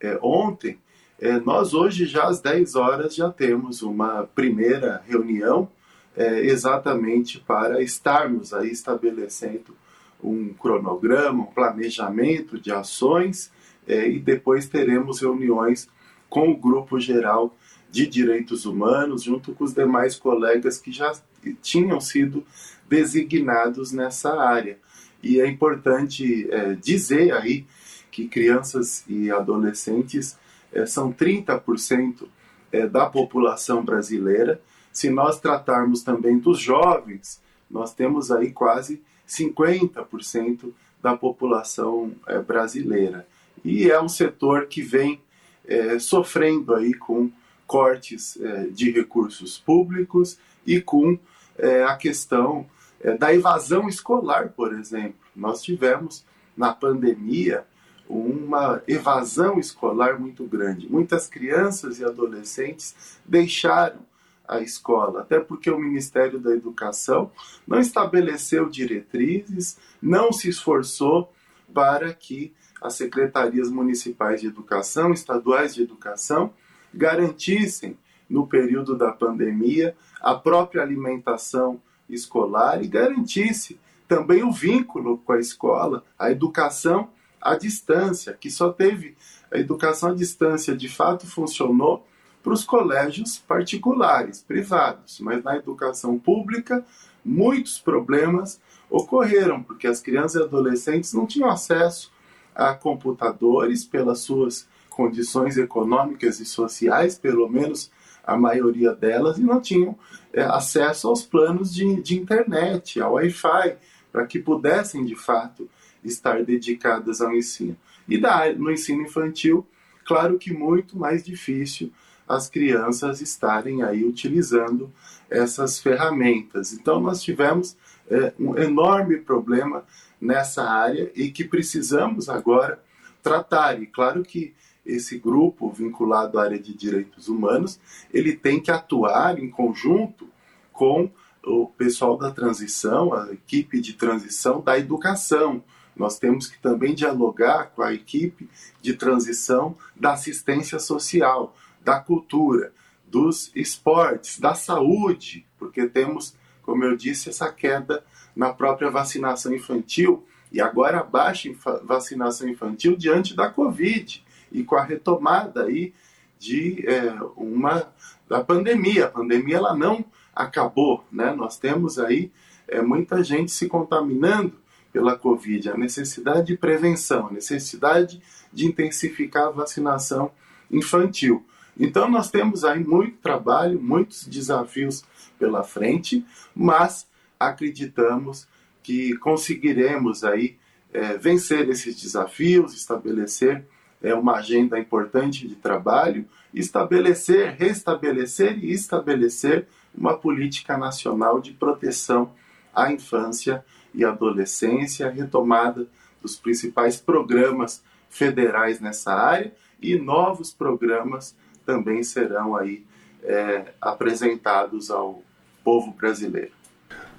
é, ontem, é, nós hoje, já às 10 horas, já temos uma primeira reunião é, exatamente para estarmos aí estabelecendo um cronograma, um planejamento de ações é, e depois teremos reuniões com o grupo geral de Direitos Humanos, junto com os demais colegas que já tinham sido designados nessa área. E é importante é, dizer aí que crianças e adolescentes é, são 30% é, da população brasileira. Se nós tratarmos também dos jovens, nós temos aí quase 50% da população é, brasileira. E é um setor que vem é, sofrendo aí com cortes é, de recursos públicos e com é, a questão é, da evasão escolar, por exemplo. Nós tivemos na pandemia, uma evasão escolar muito grande. Muitas crianças e adolescentes deixaram a escola, até porque o Ministério da Educação não estabeleceu diretrizes, não se esforçou para que as secretarias municipais de educação, estaduais de educação, garantissem no período da pandemia a própria alimentação escolar e garantisse também o vínculo com a escola, a educação à distância, que só teve a educação à distância de fato funcionou para os colégios particulares, privados, mas na educação pública muitos problemas ocorreram, porque as crianças e adolescentes não tinham acesso a computadores pelas suas condições econômicas e sociais, pelo menos a maioria delas, e não tinham é, acesso aos planos de, de internet, ao Wi-Fi, para que pudessem de fato estar dedicadas ao ensino. E da, no ensino infantil, claro que muito mais difícil as crianças estarem aí utilizando essas ferramentas. Então, nós tivemos é, um enorme problema nessa área e que precisamos agora tratar. E claro que esse grupo vinculado à área de direitos humanos, ele tem que atuar em conjunto com o pessoal da transição, a equipe de transição da educação. Nós temos que também dialogar com a equipe de transição da assistência social, da cultura, dos esportes, da saúde, porque temos, como eu disse, essa queda na própria vacinação infantil e agora a baixa vacinação infantil diante da Covid e com a retomada aí de é, uma da pandemia. A pandemia ela não acabou, né? Nós temos aí é, muita gente se contaminando pela Covid, a necessidade de prevenção, a necessidade de intensificar a vacinação infantil. Então, nós temos aí muito trabalho, muitos desafios pela frente, mas acreditamos que conseguiremos aí é, vencer esses desafios, estabelecer é, uma agenda importante de trabalho, estabelecer, restabelecer e estabelecer uma política nacional de proteção à infância e adolescência, retomada dos principais programas federais nessa área e novos programas também serão aí é, apresentados ao povo brasileiro.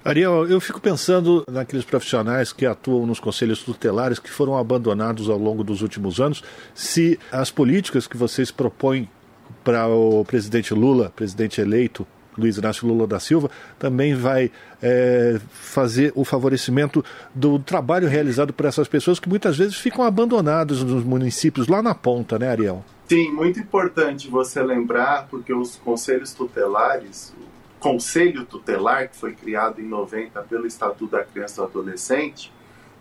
Ariel, eu fico pensando naqueles profissionais que atuam nos conselhos tutelares que foram abandonados ao longo dos últimos anos, se as políticas que vocês propõem para o presidente Lula, presidente eleito, Luiz Inácio Lula da Silva, também vai é, fazer o favorecimento do trabalho realizado por essas pessoas que muitas vezes ficam abandonadas nos municípios, lá na ponta, né, Ariel? Sim, muito importante você lembrar, porque os conselhos tutelares, Conselho Tutelar, que foi criado em 90 pelo Estatuto da Criança e do Adolescente,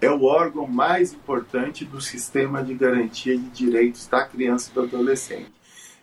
é o órgão mais importante do sistema de garantia de direitos da criança e do adolescente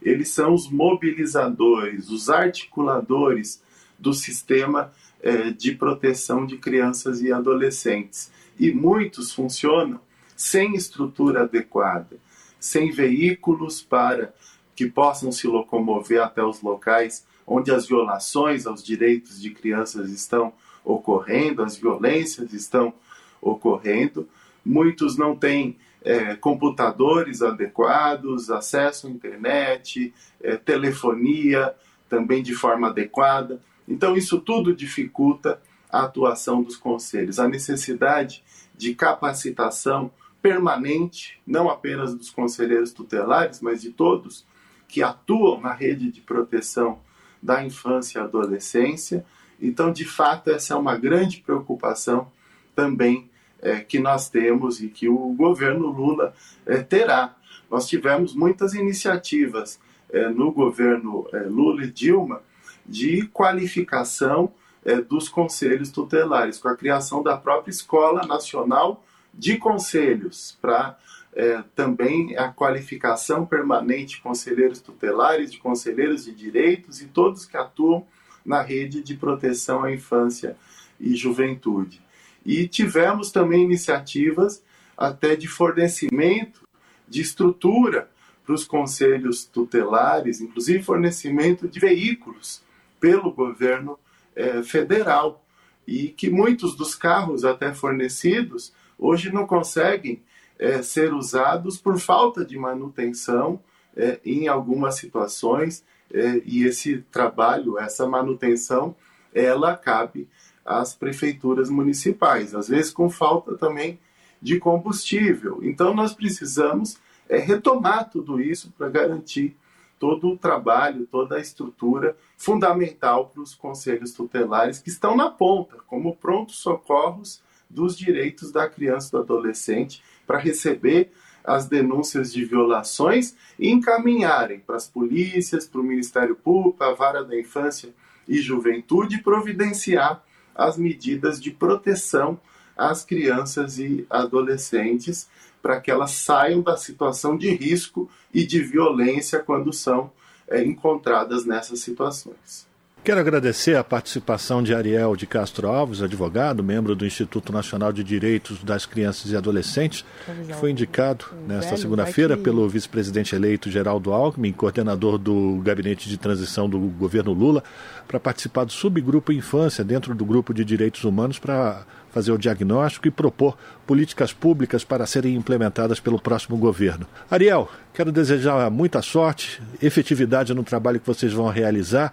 eles são os mobilizadores, os articuladores do sistema é, de proteção de crianças e adolescentes. E muitos funcionam sem estrutura adequada, sem veículos para que possam se locomover até os locais onde as violações aos direitos de crianças estão ocorrendo, as violências estão ocorrendo. Muitos não têm é, computadores adequados, acesso à internet, é, telefonia também de forma adequada. Então, isso tudo dificulta a atuação dos conselhos. A necessidade de capacitação permanente, não apenas dos conselheiros tutelares, mas de todos que atuam na rede de proteção da infância e adolescência. Então, de fato, essa é uma grande preocupação também é, que nós temos e que o governo Lula é, terá. Nós tivemos muitas iniciativas é, no governo é, Lula e Dilma de qualificação é, dos conselhos tutelares, com a criação da própria Escola Nacional de Conselhos, para é, também a qualificação permanente de conselheiros tutelares, de conselheiros de direitos e todos que atuam na rede de proteção à infância e juventude. E tivemos também iniciativas até de fornecimento de estrutura para os conselhos tutelares, inclusive fornecimento de veículos pelo governo eh, federal. E que muitos dos carros até fornecidos hoje não conseguem é, ser usados por falta de manutenção é, em algumas situações é, e esse trabalho, essa manutenção, ela cabe às prefeituras municipais, às vezes com falta também de combustível. Então nós precisamos é, retomar tudo isso para garantir todo o trabalho, toda a estrutura fundamental para os conselhos tutelares que estão na ponta, como prontos socorros dos direitos da criança e do adolescente para receber as denúncias de violações e encaminharem para as polícias, para o Ministério Público, para a Vara da Infância e Juventude providenciar as medidas de proteção às crianças e adolescentes para que elas saiam da situação de risco e de violência quando são é, encontradas nessas situações. Quero agradecer a participação de Ariel de Castro Alves, advogado, membro do Instituto Nacional de Direitos das Crianças e Adolescentes, que foi indicado nesta segunda-feira pelo vice-presidente eleito Geraldo Alckmin, coordenador do Gabinete de Transição do governo Lula, para participar do subgrupo Infância, dentro do grupo de Direitos Humanos, para fazer o diagnóstico e propor políticas públicas para serem implementadas pelo próximo governo. Ariel, quero desejar muita sorte, efetividade no trabalho que vocês vão realizar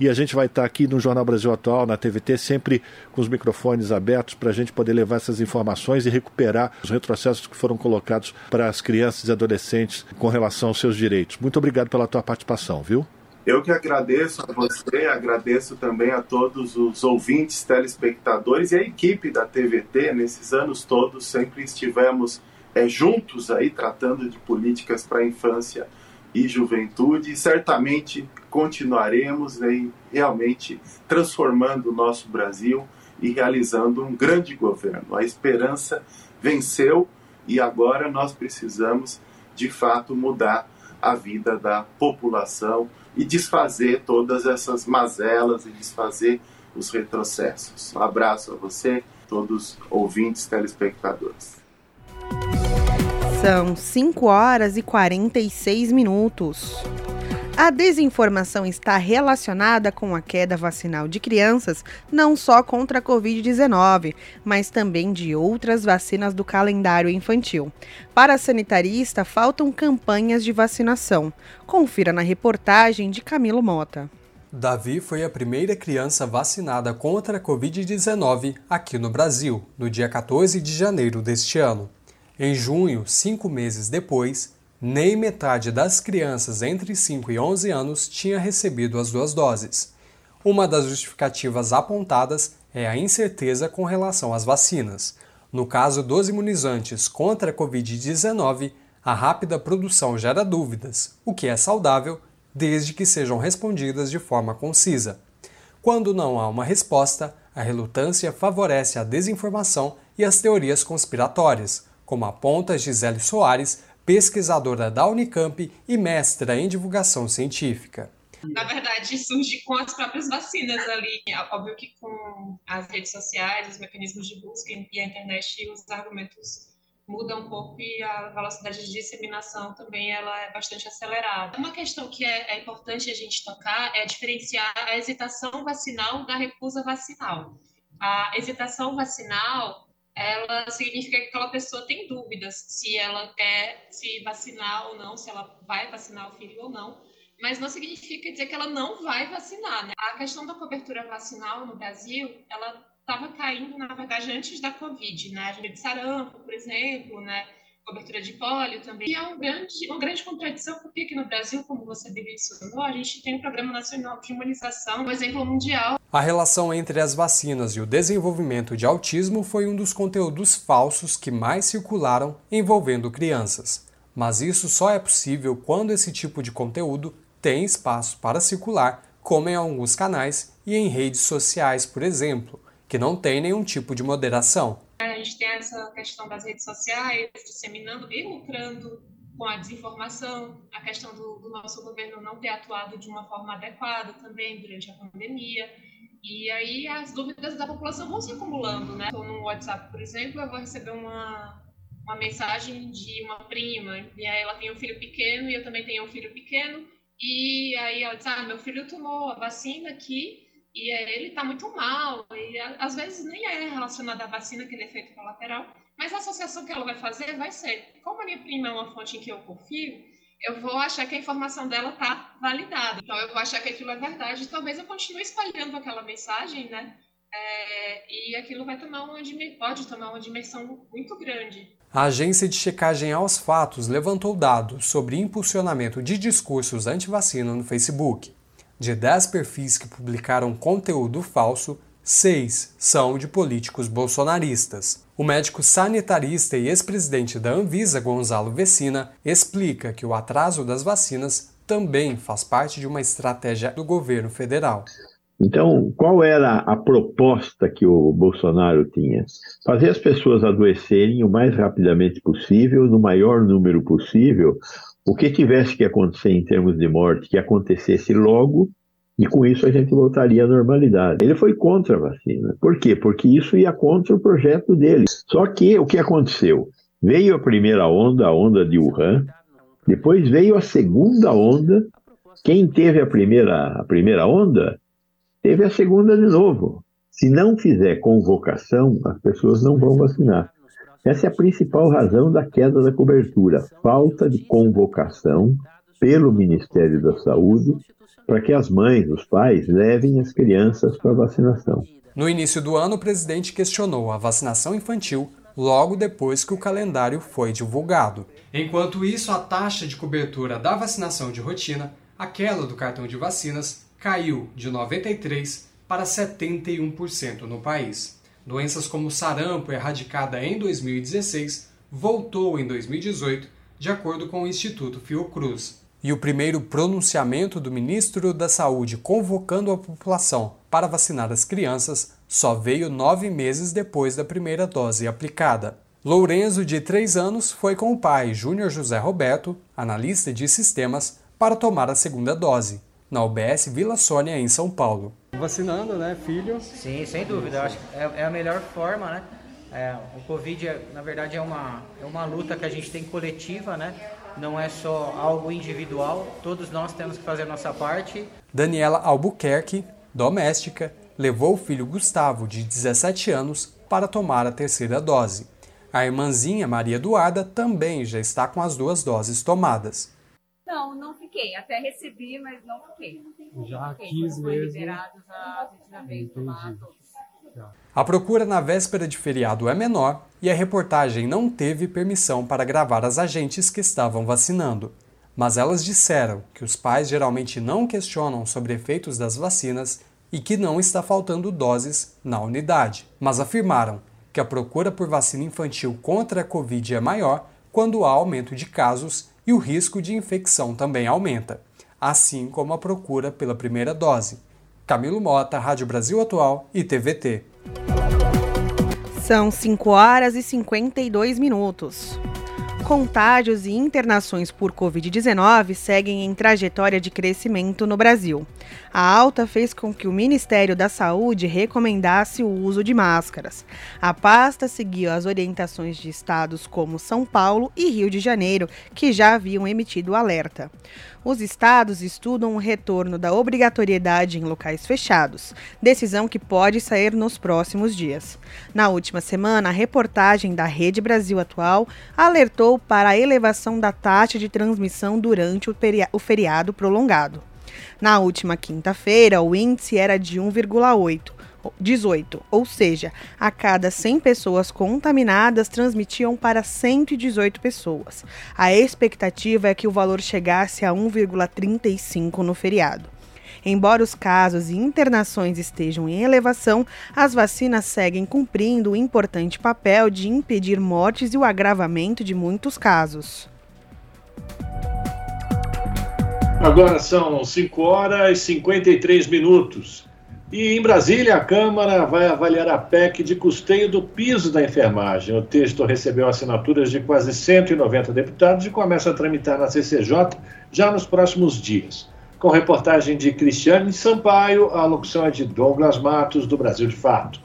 e a gente vai estar aqui no Jornal Brasil Atual, na TVT, sempre com os microfones abertos para a gente poder levar essas informações e recuperar os retrocessos que foram colocados para as crianças e adolescentes com relação aos seus direitos. Muito obrigado pela tua participação, viu? Eu que agradeço a você, agradeço também a todos os ouvintes, telespectadores e a equipe da TVT. Nesses anos todos sempre estivemos é, juntos aí tratando de políticas para a infância e juventude e certamente continuaremos aí realmente transformando o nosso Brasil e realizando um grande governo. A esperança venceu e agora nós precisamos de fato mudar a vida da população e desfazer todas essas mazelas e desfazer os retrocessos. Um abraço a você, todos ouvintes, telespectadores. São 5 horas e 46 minutos. A desinformação está relacionada com a queda vacinal de crianças, não só contra a Covid-19, mas também de outras vacinas do calendário infantil. Para a sanitarista, faltam campanhas de vacinação. Confira na reportagem de Camilo Mota. Davi foi a primeira criança vacinada contra a Covid-19 aqui no Brasil, no dia 14 de janeiro deste ano. Em junho, cinco meses depois, nem metade das crianças entre 5 e 11 anos tinha recebido as duas doses. Uma das justificativas apontadas é a incerteza com relação às vacinas. No caso dos imunizantes contra a Covid-19, a rápida produção gera dúvidas, o que é saudável desde que sejam respondidas de forma concisa. Quando não há uma resposta, a relutância favorece a desinformação e as teorias conspiratórias, como aponta Gisele Soares, pesquisadora da Unicamp e mestra em divulgação científica. Na verdade, surge com as próprias vacinas ali. Óbvio que com as redes sociais, os mecanismos de busca e a internet, os argumentos mudam um pouco e a velocidade de disseminação também ela é bastante acelerada. Uma questão que é, é importante a gente tocar é diferenciar a hesitação vacinal da recusa vacinal. A hesitação vacinal ela significa que aquela pessoa tem dúvidas se ela quer se vacinar ou não, se ela vai vacinar o filho ou não, mas não significa dizer que ela não vai vacinar. Né? A questão da cobertura vacinal no Brasil, ela estava caindo, na verdade, antes da Covid, né? A gente sarampo, por exemplo, né? Cobertura de pólio também. E é um grande, uma grande contradição, porque aqui no Brasil, como você mencionou, a gente tem um Programa Nacional de Imunização, um exemplo mundial. A relação entre as vacinas e o desenvolvimento de autismo foi um dos conteúdos falsos que mais circularam envolvendo crianças. Mas isso só é possível quando esse tipo de conteúdo tem espaço para circular, como em alguns canais e em redes sociais, por exemplo, que não tem nenhum tipo de moderação. Gente tem essa questão das redes sociais disseminando e lucrando com a desinformação, a questão do, do, nosso governo não ter atuado de uma forma adequada também durante a pandemia. E aí as dúvidas da população vão se acumulando, né? Estou no WhatsApp, por exemplo, eu vou receber uma, uma mensagem de uma prima, e aí ela tem um filho pequeno e eu também tenho um filho pequeno, e aí ela diz, ah, meu filho tomou a vacina aqui, e ele está muito mal, e às vezes nem é relacionado à vacina, aquele efeito colateral, mas a associação que ela vai fazer vai ser, como a minha prima é uma fonte em que eu confio, eu vou achar que a informação dela está validada. Então, eu vou achar que aquilo é verdade. Talvez eu continue espalhando aquela mensagem, né? É, e aquilo vai tomar uma pode tomar uma dimensão muito grande. A agência de checagem aos fatos levantou dados sobre impulsionamento de discursos anti-vacina no Facebook. De 10 perfis que publicaram conteúdo falso, seis são de políticos bolsonaristas. O médico sanitarista e ex-presidente da Anvisa, Gonzalo Vecina, explica que o atraso das vacinas também faz parte de uma estratégia do governo federal. Então, qual era a proposta que o Bolsonaro tinha? Fazer as pessoas adoecerem o mais rapidamente possível, no maior número possível, o que tivesse que acontecer em termos de morte, que acontecesse logo, e com isso a gente voltaria à normalidade. Ele foi contra a vacina. Por quê? Porque isso ia contra o projeto dele. Só que o que aconteceu? Veio a primeira onda, a onda de Wuhan, depois veio a segunda onda. Quem teve a primeira, a primeira onda, teve a segunda de novo. Se não fizer convocação, as pessoas não vão vacinar. Essa é a principal razão da queda da cobertura, falta de convocação pelo Ministério da Saúde para que as mães, os pais, levem as crianças para vacinação. No início do ano, o presidente questionou a vacinação infantil logo depois que o calendário foi divulgado. Enquanto isso, a taxa de cobertura da vacinação de rotina, aquela do cartão de vacinas, caiu de 93% para 71% no país. Doenças como sarampo, erradicada em 2016, voltou em 2018, de acordo com o Instituto Fiocruz. E o primeiro pronunciamento do ministro da Saúde convocando a população para vacinar as crianças só veio nove meses depois da primeira dose aplicada. Lourenço, de três anos, foi com o pai, Júnior José Roberto, analista de sistemas, para tomar a segunda dose, na UBS Vila Sônia, em São Paulo vacinando, né, filho? Sim, sem dúvida. Eu acho que é, é a melhor forma, né? É, o Covid, é, na verdade, é uma, é uma luta que a gente tem coletiva, né? Não é só algo individual, todos nós temos que fazer a nossa parte. Daniela Albuquerque, doméstica, levou o filho Gustavo, de 17 anos, para tomar a terceira dose. A irmãzinha Maria Eduarda também já está com as duas doses tomadas. Não, não fiquei. Até recebi, mas não fiquei. Já fiquei. quis mesmo. liberados, a gente já veio tomar todos. A procura na véspera de feriado é menor e a reportagem não teve permissão para gravar as agentes que estavam vacinando. Mas elas disseram que os pais geralmente não questionam sobre efeitos das vacinas e que não está faltando doses na unidade, mas afirmaram que a procura por vacina infantil contra a Covid é maior quando há aumento de casos e o risco de infecção também aumenta, assim como a procura pela primeira dose. Camilo Mota, Rádio Brasil Atual e TVT. São 5 horas e 52 minutos. Contágios e internações por Covid-19 seguem em trajetória de crescimento no Brasil. A alta fez com que o Ministério da Saúde recomendasse o uso de máscaras. A pasta seguiu as orientações de estados como São Paulo e Rio de Janeiro, que já haviam emitido alerta. Os estados estudam o retorno da obrigatoriedade em locais fechados, decisão que pode sair nos próximos dias. Na última semana, a reportagem da Rede Brasil Atual alertou para a elevação da taxa de transmissão durante o feriado prolongado. Na última quinta-feira, o índice era de 1,8. 18, ou seja, a cada 100 pessoas contaminadas transmitiam para 118 pessoas. A expectativa é que o valor chegasse a 1,35 no feriado. Embora os casos e internações estejam em elevação, as vacinas seguem cumprindo o importante papel de impedir mortes e o agravamento de muitos casos. Agora são 5 horas e 53 minutos. E em Brasília, a Câmara vai avaliar a PEC de custeio do piso da enfermagem. O texto recebeu assinaturas de quase 190 deputados e começa a tramitar na CCJ já nos próximos dias. Com reportagem de Cristiane Sampaio, a locução é de Douglas Matos, do Brasil de Fato.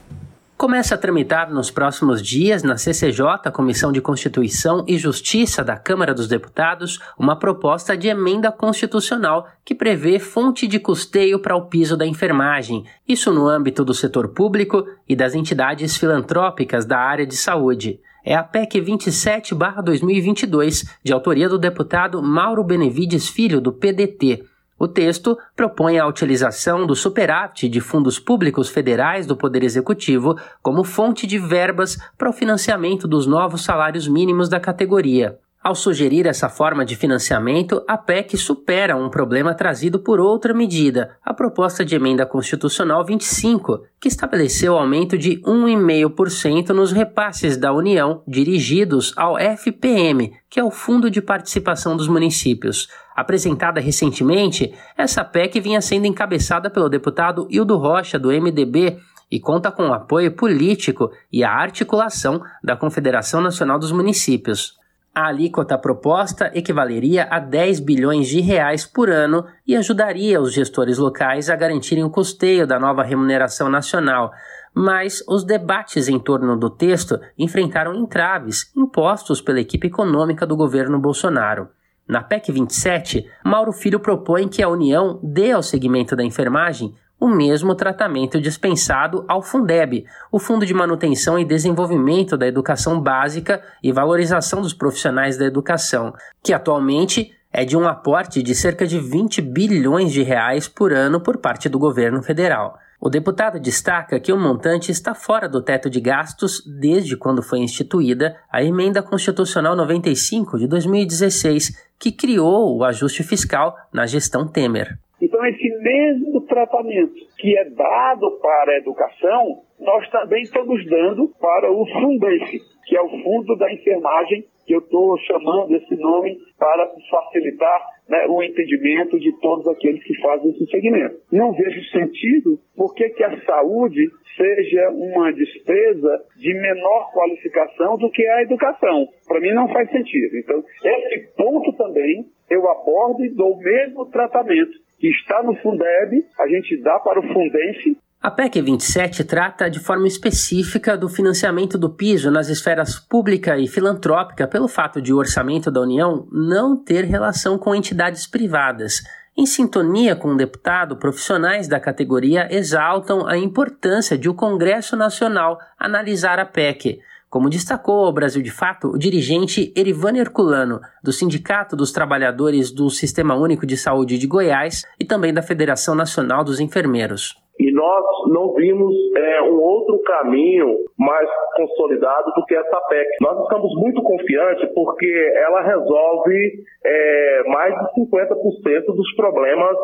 Começa a tramitar nos próximos dias na CCJ, Comissão de Constituição e Justiça da Câmara dos Deputados, uma proposta de emenda constitucional que prevê fonte de custeio para o piso da enfermagem, isso no âmbito do setor público e das entidades filantrópicas da área de saúde. É a PEC 27-2022, de autoria do deputado Mauro Benevides Filho, do PDT. O texto propõe a utilização do superávit de fundos públicos federais do Poder Executivo como fonte de verbas para o financiamento dos novos salários mínimos da categoria. Ao sugerir essa forma de financiamento, a PEC supera um problema trazido por outra medida, a proposta de emenda constitucional 25, que estabeleceu aumento de 1,5% nos repasses da União dirigidos ao FPM, que é o Fundo de Participação dos Municípios. Apresentada recentemente, essa PEC vinha sendo encabeçada pelo deputado Hildo Rocha, do MDB, e conta com o apoio político e a articulação da Confederação Nacional dos Municípios. A alíquota proposta equivaleria a 10 bilhões de reais por ano e ajudaria os gestores locais a garantirem o custeio da nova remuneração nacional. Mas os debates em torno do texto enfrentaram entraves impostos pela equipe econômica do governo Bolsonaro. Na PEC 27, Mauro Filho propõe que a União dê ao segmento da enfermagem o mesmo tratamento dispensado ao Fundeb, o Fundo de Manutenção e Desenvolvimento da Educação Básica e Valorização dos Profissionais da Educação, que atualmente é de um aporte de cerca de 20 bilhões de reais por ano por parte do governo federal. O deputado destaca que o montante está fora do teto de gastos desde quando foi instituída a Emenda Constitucional 95 de 2016, que criou o ajuste fiscal na gestão Temer. Então, esse mesmo tratamento que é dado para a educação, nós também estamos dando para o Fundef, que é o Fundo da Enfermagem, que eu estou chamando esse nome para facilitar né, o entendimento de todos aqueles que fazem esse segmento. Não vejo sentido por que a saúde seja uma despesa de menor qualificação do que a educação. Para mim não faz sentido. Então, esse ponto também eu abordo e dou o mesmo tratamento que está no Fundeb, a gente dá para o Fundense. A PEC 27 trata de forma específica do financiamento do piso nas esferas pública e filantrópica pelo fato de o orçamento da União não ter relação com entidades privadas. Em sintonia com o deputado, profissionais da categoria exaltam a importância de o Congresso Nacional analisar a PEC. Como destacou ao Brasil de Fato o dirigente Erivane Herculano, do Sindicato dos Trabalhadores do Sistema Único de Saúde de Goiás e também da Federação Nacional dos Enfermeiros. E nós não vimos é, um outro caminho mais consolidado do que essa PEC. Nós estamos muito confiantes porque ela resolve é, mais de 50% dos problemas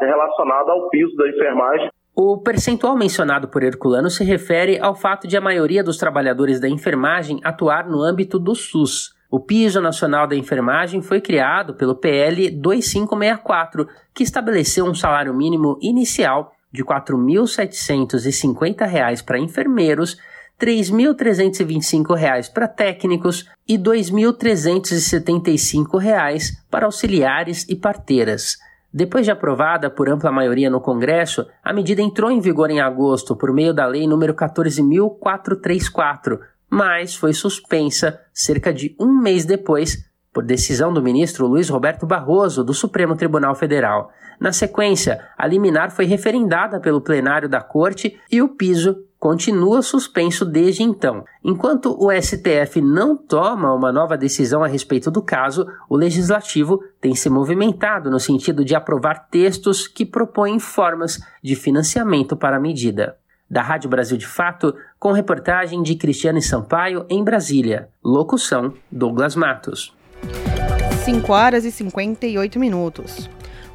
relacionados ao piso da enfermagem o percentual mencionado por Herculano se refere ao fato de a maioria dos trabalhadores da enfermagem atuar no âmbito do SUS. O Piso Nacional da Enfermagem foi criado pelo PL 2564, que estabeleceu um salário mínimo inicial de R$ 4.750 para enfermeiros, R$ 3.325 para técnicos e R$ 2.375 para auxiliares e parteiras. Depois de aprovada por ampla maioria no Congresso, a medida entrou em vigor em agosto por meio da Lei nº 14.434, mas foi suspensa cerca de um mês depois por decisão do ministro Luiz Roberto Barroso, do Supremo Tribunal Federal. Na sequência, a liminar foi referendada pelo plenário da Corte e o piso continua suspenso desde então. Enquanto o STF não toma uma nova decisão a respeito do caso, o legislativo tem se movimentado no sentido de aprovar textos que propõem formas de financiamento para a medida. Da Rádio Brasil de Fato, com reportagem de Cristiane Sampaio em Brasília. Locução: Douglas Matos. 5 horas e 58 minutos.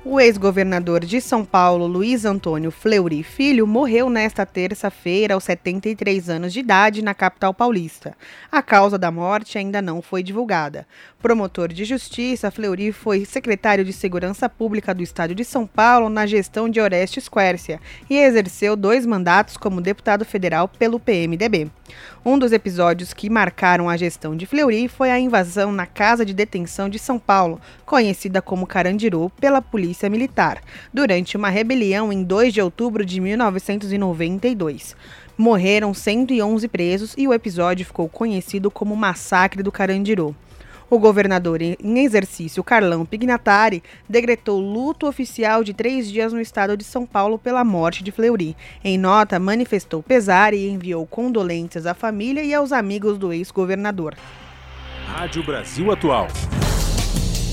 O ex-governador de São Paulo, Luiz Antônio Fleury Filho, morreu nesta terça-feira aos 73 anos de idade na capital paulista. A causa da morte ainda não foi divulgada. Promotor de Justiça, Fleury foi secretário de Segurança Pública do Estado de São Paulo na gestão de Orestes Quércia e exerceu dois mandatos como deputado federal pelo PMDB. Um dos episódios que marcaram a gestão de Fleury foi a invasão na casa de detenção de São Paulo, conhecida como Carandiru, pela polícia polícia militar, durante uma rebelião em 2 de outubro de 1992. Morreram 111 presos e o episódio ficou conhecido como Massacre do Carandiru. O governador em exercício, Carlão Pignatari, decretou luto oficial de três dias no estado de São Paulo pela morte de Fleury. Em nota, manifestou pesar e enviou condolências à família e aos amigos do ex-governador. Rádio Brasil Atual.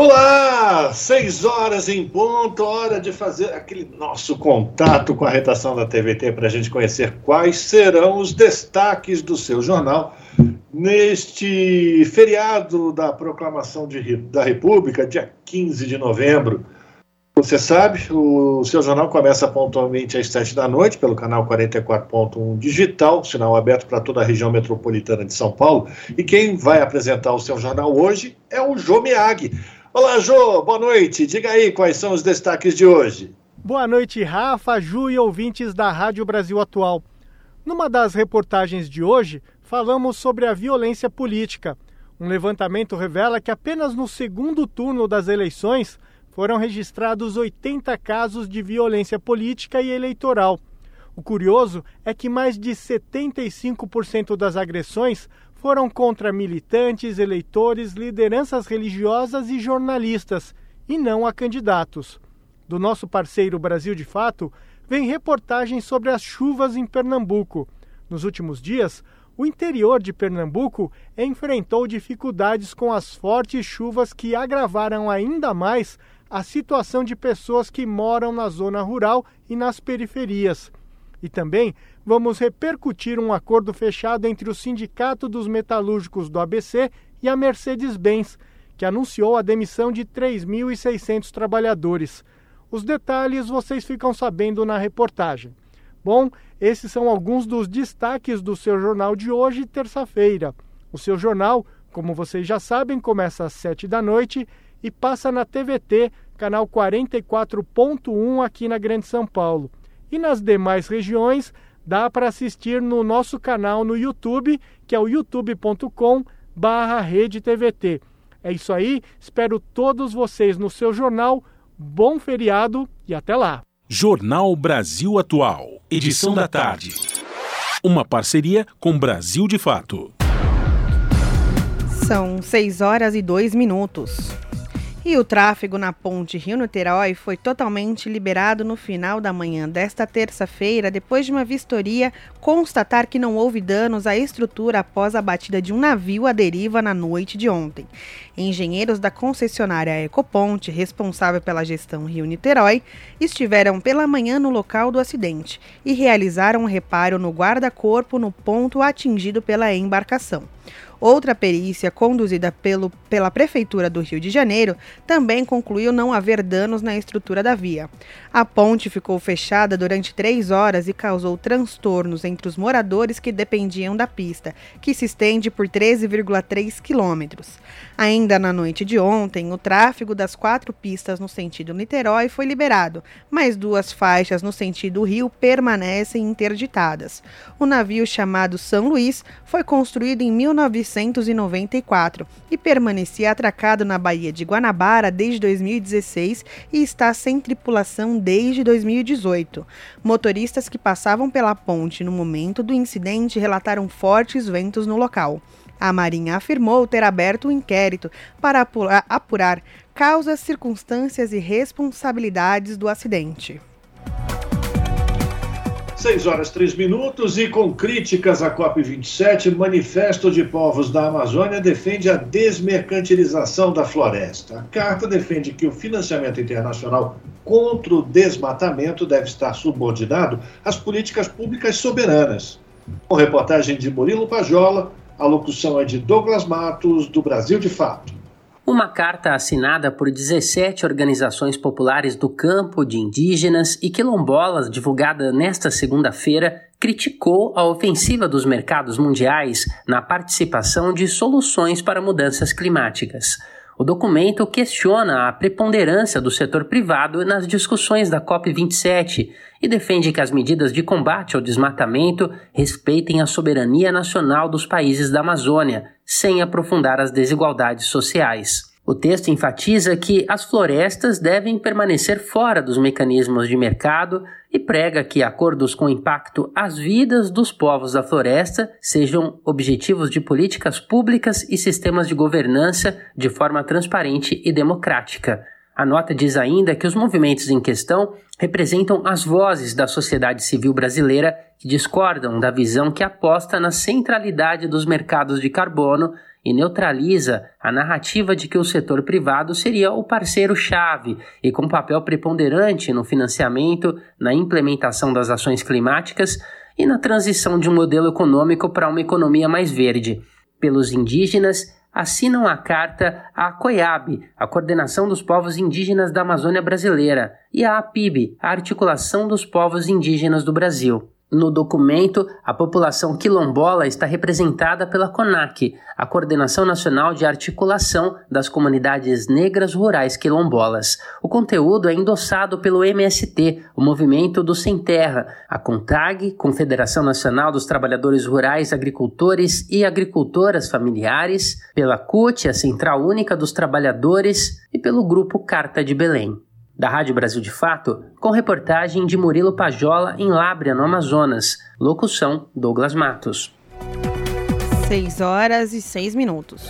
Vamos lá, seis horas em ponto, hora de fazer aquele nosso contato com a redação da TVT para a gente conhecer quais serão os destaques do seu jornal neste feriado da proclamação de, da República, dia 15 de novembro. Você sabe, o seu jornal começa pontualmente às sete da noite pelo canal 44.1 digital, sinal aberto para toda a região metropolitana de São Paulo. E quem vai apresentar o seu jornal hoje é o Jô Miag Olá, Jô, boa noite. Diga aí quais são os destaques de hoje. Boa noite, Rafa, Ju e ouvintes da Rádio Brasil Atual. Numa das reportagens de hoje, falamos sobre a violência política. Um levantamento revela que apenas no segundo turno das eleições foram registrados 80 casos de violência política e eleitoral. O curioso é que mais de 75% das agressões foram contra militantes, eleitores, lideranças religiosas e jornalistas, e não a candidatos. Do nosso parceiro Brasil de Fato, vem reportagens sobre as chuvas em Pernambuco. Nos últimos dias, o interior de Pernambuco enfrentou dificuldades com as fortes chuvas que agravaram ainda mais a situação de pessoas que moram na zona rural e nas periferias. E também vamos repercutir um acordo fechado entre o Sindicato dos Metalúrgicos do ABC e a Mercedes-Benz, que anunciou a demissão de 3.600 trabalhadores. Os detalhes vocês ficam sabendo na reportagem. Bom, esses são alguns dos destaques do seu jornal de hoje, terça-feira. O seu jornal, como vocês já sabem, começa às 7 da noite e passa na TVT, canal 44.1 aqui na Grande São Paulo. E nas demais regiões, dá para assistir no nosso canal no YouTube, que é o youtube.com barra TVT. É isso aí, espero todos vocês no seu jornal. Bom feriado e até lá. Jornal Brasil Atual, edição da tarde. Uma parceria com Brasil de Fato. São 6 horas e 2 minutos. E o tráfego na ponte Rio-Niterói foi totalmente liberado no final da manhã desta terça-feira, depois de uma vistoria constatar que não houve danos à estrutura após a batida de um navio à deriva na noite de ontem. Engenheiros da concessionária Ecoponte, responsável pela gestão Rio-Niterói, estiveram pela manhã no local do acidente e realizaram um reparo no guarda-corpo no ponto atingido pela embarcação. Outra perícia, conduzida pelo, pela Prefeitura do Rio de Janeiro, também concluiu não haver danos na estrutura da via. A ponte ficou fechada durante três horas e causou transtornos entre os moradores que dependiam da pista, que se estende por 13,3 quilômetros. Ainda na noite de ontem, o tráfego das quatro pistas no sentido Niterói foi liberado, mas duas faixas no sentido Rio permanecem interditadas. O navio chamado São Luís foi construído em 1900 1994 e permanecia atracado na Baía de Guanabara desde 2016 e está sem tripulação desde 2018. Motoristas que passavam pela ponte no momento do incidente relataram fortes ventos no local. A Marinha afirmou ter aberto um inquérito para apurar causas, circunstâncias e responsabilidades do acidente. 6 horas 3 minutos e com críticas à COP27, Manifesto de Povos da Amazônia defende a desmercantilização da floresta. A carta defende que o financiamento internacional contra o desmatamento deve estar subordinado às políticas públicas soberanas. Com reportagem de Murilo Pajola, a locução é de Douglas Matos, do Brasil de Fato. Uma carta assinada por 17 organizações populares do campo, de indígenas e quilombolas, divulgada nesta segunda-feira, criticou a ofensiva dos mercados mundiais na participação de soluções para mudanças climáticas. O documento questiona a preponderância do setor privado nas discussões da COP27 e defende que as medidas de combate ao desmatamento respeitem a soberania nacional dos países da Amazônia, sem aprofundar as desigualdades sociais. O texto enfatiza que as florestas devem permanecer fora dos mecanismos de mercado e prega que acordos com impacto às vidas dos povos da floresta sejam objetivos de políticas públicas e sistemas de governança de forma transparente e democrática. A nota diz ainda que os movimentos em questão representam as vozes da sociedade civil brasileira que discordam da visão que aposta na centralidade dos mercados de carbono e neutraliza a narrativa de que o setor privado seria o parceiro-chave e com papel preponderante no financiamento, na implementação das ações climáticas e na transição de um modelo econômico para uma economia mais verde. Pelos indígenas, assinam a carta a COIAB, a Coordenação dos Povos Indígenas da Amazônia Brasileira, e a APIB, a Articulação dos Povos Indígenas do Brasil. No documento, a população quilombola está representada pela CONAC, a Coordenação Nacional de Articulação das Comunidades Negras Rurais Quilombolas. O conteúdo é endossado pelo MST, o Movimento do Sem Terra, a CONTAG, Confederação Nacional dos Trabalhadores Rurais, Agricultores e Agricultoras Familiares, pela CUT, a Central Única dos Trabalhadores, e pelo Grupo Carta de Belém da Rádio Brasil de Fato, com reportagem de Murilo Pajola em Lábrea, no Amazonas. Locução: Douglas Matos. 6 horas e 6 minutos.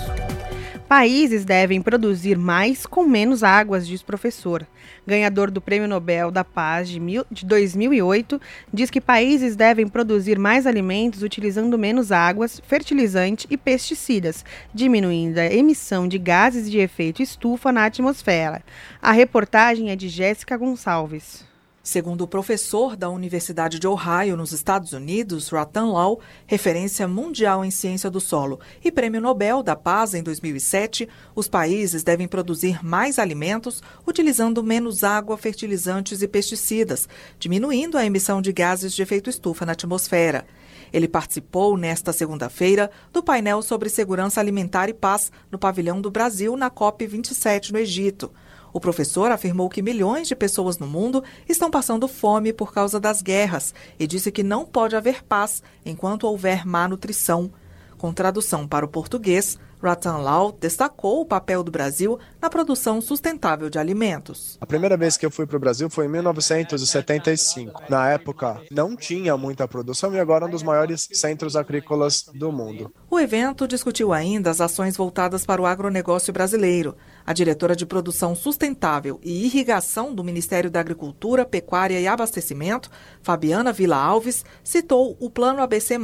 Países devem produzir mais com menos águas, diz professor. Ganhador do Prêmio Nobel da Paz de, mil, de 2008, diz que países devem produzir mais alimentos utilizando menos águas, fertilizante e pesticidas, diminuindo a emissão de gases de efeito estufa na atmosfera. A reportagem é de Jéssica Gonçalves. Segundo o professor da Universidade de Ohio, nos Estados Unidos, Ratan Lau, referência mundial em ciência do solo e prêmio Nobel da Paz em 2007, os países devem produzir mais alimentos utilizando menos água, fertilizantes e pesticidas, diminuindo a emissão de gases de efeito estufa na atmosfera. Ele participou nesta segunda-feira do painel sobre segurança alimentar e paz no pavilhão do Brasil na COP 27 no Egito. O professor afirmou que milhões de pessoas no mundo estão passando fome por causa das guerras e disse que não pode haver paz enquanto houver má nutrição. Com tradução para o português, Ratan Lal destacou o papel do Brasil na produção sustentável de alimentos. A primeira vez que eu fui para o Brasil foi em 1975. Na época, não tinha muita produção e agora é um dos maiores centros agrícolas do mundo. O evento discutiu ainda as ações voltadas para o agronegócio brasileiro. A diretora de Produção Sustentável e Irrigação do Ministério da Agricultura, Pecuária e Abastecimento, Fabiana Vila Alves, citou o Plano ABC,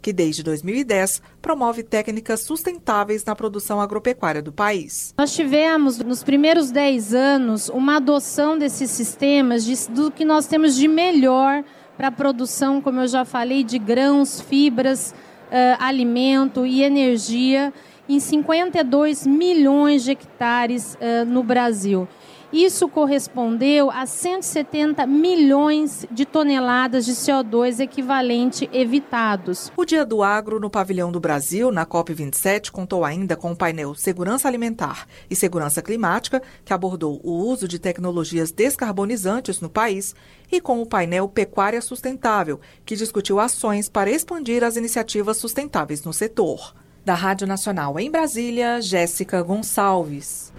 que desde 2010 promove técnicas sustentáveis na produção agropecuária do país. Nós tivemos, nos primeiros 10 anos, uma adoção desses sistemas de, do que nós temos de melhor para a produção, como eu já falei, de grãos, fibras, uh, alimento e energia em 52 milhões de hectares uh, no Brasil. Isso correspondeu a 170 milhões de toneladas de CO2 equivalente evitados. O Dia do Agro no Pavilhão do Brasil, na COP27, contou ainda com o painel Segurança Alimentar e Segurança Climática, que abordou o uso de tecnologias descarbonizantes no país, e com o painel Pecuária Sustentável, que discutiu ações para expandir as iniciativas sustentáveis no setor. Da Rádio Nacional em Brasília, Jéssica Gonçalves.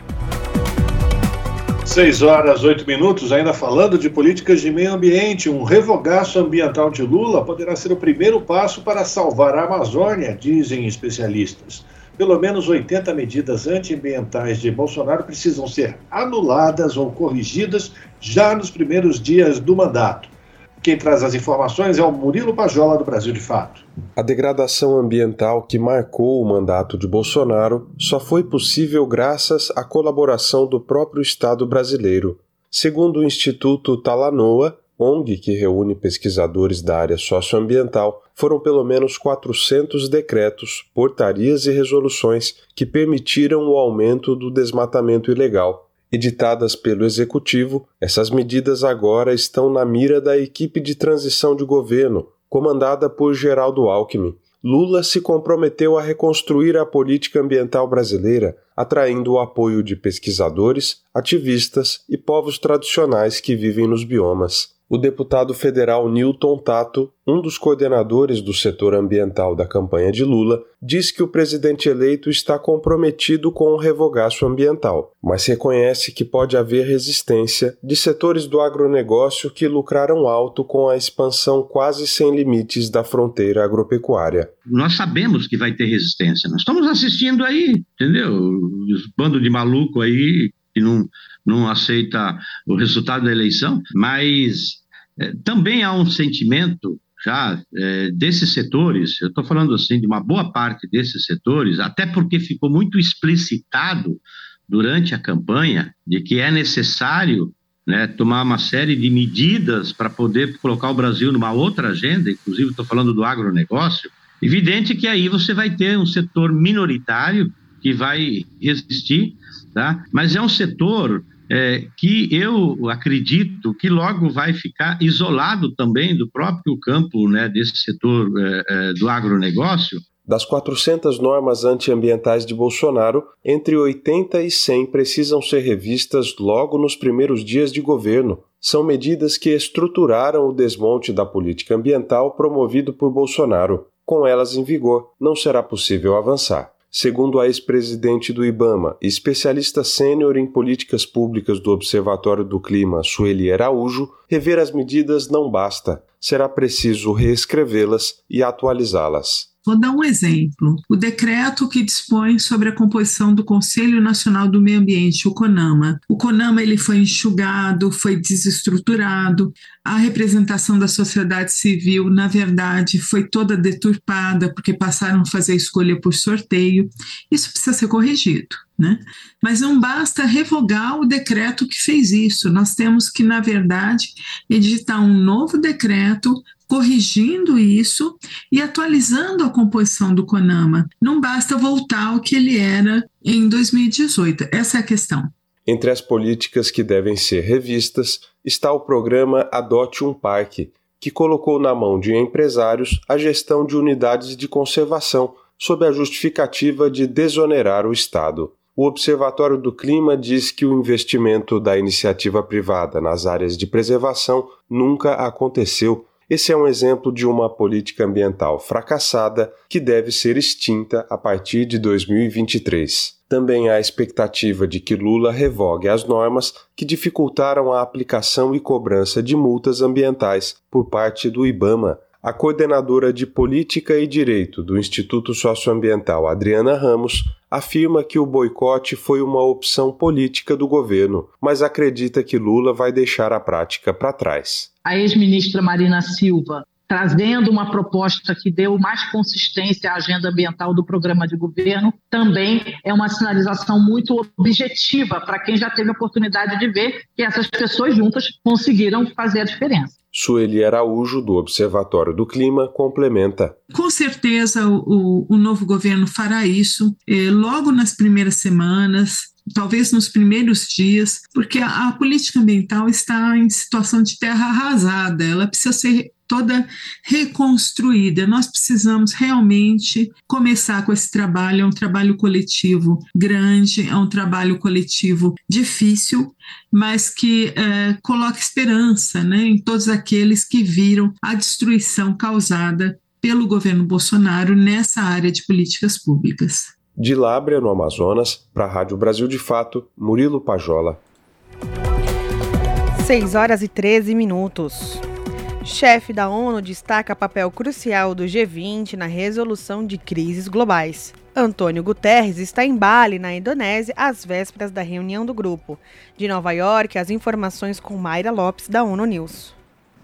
6 horas, 8 minutos, ainda falando de políticas de meio ambiente, um revogaço ambiental de Lula poderá ser o primeiro passo para salvar a Amazônia, dizem especialistas. Pelo menos 80 medidas antiambientais de Bolsonaro precisam ser anuladas ou corrigidas já nos primeiros dias do mandato. Quem traz as informações é o Murilo Pajola, do Brasil de Fato. A degradação ambiental que marcou o mandato de Bolsonaro só foi possível graças à colaboração do próprio Estado brasileiro. Segundo o Instituto Talanoa, ONG que reúne pesquisadores da área socioambiental, foram pelo menos 400 decretos, portarias e resoluções que permitiram o aumento do desmatamento ilegal. Editadas pelo Executivo, essas medidas agora estão na mira da equipe de transição de governo, comandada por Geraldo Alckmin. Lula se comprometeu a reconstruir a política ambiental brasileira, atraindo o apoio de pesquisadores, ativistas e povos tradicionais que vivem nos biomas o deputado federal Newton Tato, um dos coordenadores do setor ambiental da campanha de Lula, diz que o presidente eleito está comprometido com o revogaço ambiental, mas reconhece que pode haver resistência de setores do agronegócio que lucraram alto com a expansão quase sem limites da fronteira agropecuária. Nós sabemos que vai ter resistência. Nós estamos assistindo aí, entendeu? Os bandos de maluco aí que não, não aceita o resultado da eleição, mas também há um sentimento já é, desses setores, eu estou falando assim de uma boa parte desses setores, até porque ficou muito explicitado durante a campanha de que é necessário né, tomar uma série de medidas para poder colocar o Brasil numa outra agenda, inclusive estou falando do agronegócio. Evidente que aí você vai ter um setor minoritário que vai resistir, tá? mas é um setor é, que eu acredito que logo vai ficar isolado também do próprio campo né, desse setor é, é, do agronegócio. Das 400 normas antiambientais de Bolsonaro, entre 80 e 100 precisam ser revistas logo nos primeiros dias de governo. São medidas que estruturaram o desmonte da política ambiental promovido por Bolsonaro. Com elas em vigor, não será possível avançar. Segundo a ex-presidente do IBAMA especialista sênior em políticas públicas do Observatório do Clima, Sueli Araújo, rever as medidas não basta. Será preciso reescrevê-las e atualizá-las. Vou dar um exemplo. O decreto que dispõe sobre a composição do Conselho Nacional do Meio Ambiente, o CONAMA. O CONAMA ele foi enxugado, foi desestruturado. A representação da sociedade civil, na verdade, foi toda deturpada porque passaram a fazer a escolha por sorteio. Isso precisa ser corrigido. Né? Mas não basta revogar o decreto que fez isso, nós temos que, na verdade, editar um novo decreto corrigindo isso e atualizando a composição do CONAMA. Não basta voltar ao que ele era em 2018. Essa é a questão. Entre as políticas que devem ser revistas está o programa Adote um Parque, que colocou na mão de empresários a gestão de unidades de conservação, sob a justificativa de desonerar o Estado. O Observatório do Clima diz que o investimento da iniciativa privada nas áreas de preservação nunca aconteceu esse é um exemplo de uma política ambiental fracassada que deve ser extinta a partir de 2023. Também há expectativa de que Lula revogue as normas que dificultaram a aplicação e cobrança de multas ambientais por parte do IBAMA. A coordenadora de Política e Direito do Instituto Socioambiental, Adriana Ramos, afirma que o boicote foi uma opção política do governo, mas acredita que Lula vai deixar a prática para trás. A ex-ministra Marina Silva trazendo uma proposta que deu mais consistência à agenda ambiental do programa de governo, também é uma sinalização muito objetiva para quem já teve a oportunidade de ver que essas pessoas juntas conseguiram fazer a diferença. Sueli Araújo, do Observatório do Clima, complementa. Com certeza o, o novo governo fará isso eh, logo nas primeiras semanas, talvez nos primeiros dias, porque a, a, política ambiental está em situação de terra arrasada, ela precisa ser toda reconstruída. Nós precisamos realmente começar com esse trabalho. É um trabalho coletivo grande, é um trabalho coletivo difícil, mas que é, coloca esperança né, em todos aqueles que viram a destruição causada pelo governo Bolsonaro nessa área de políticas públicas. De Lábrea, no Amazonas, para a Rádio Brasil de Fato, Murilo Pajola. 6 horas e 13 minutos. Chefe da ONU destaca papel crucial do G20 na resolução de crises globais. Antônio Guterres está em Bali, na Indonésia, às vésperas da reunião do grupo. De Nova York, as informações com Mayra Lopes, da ONU News.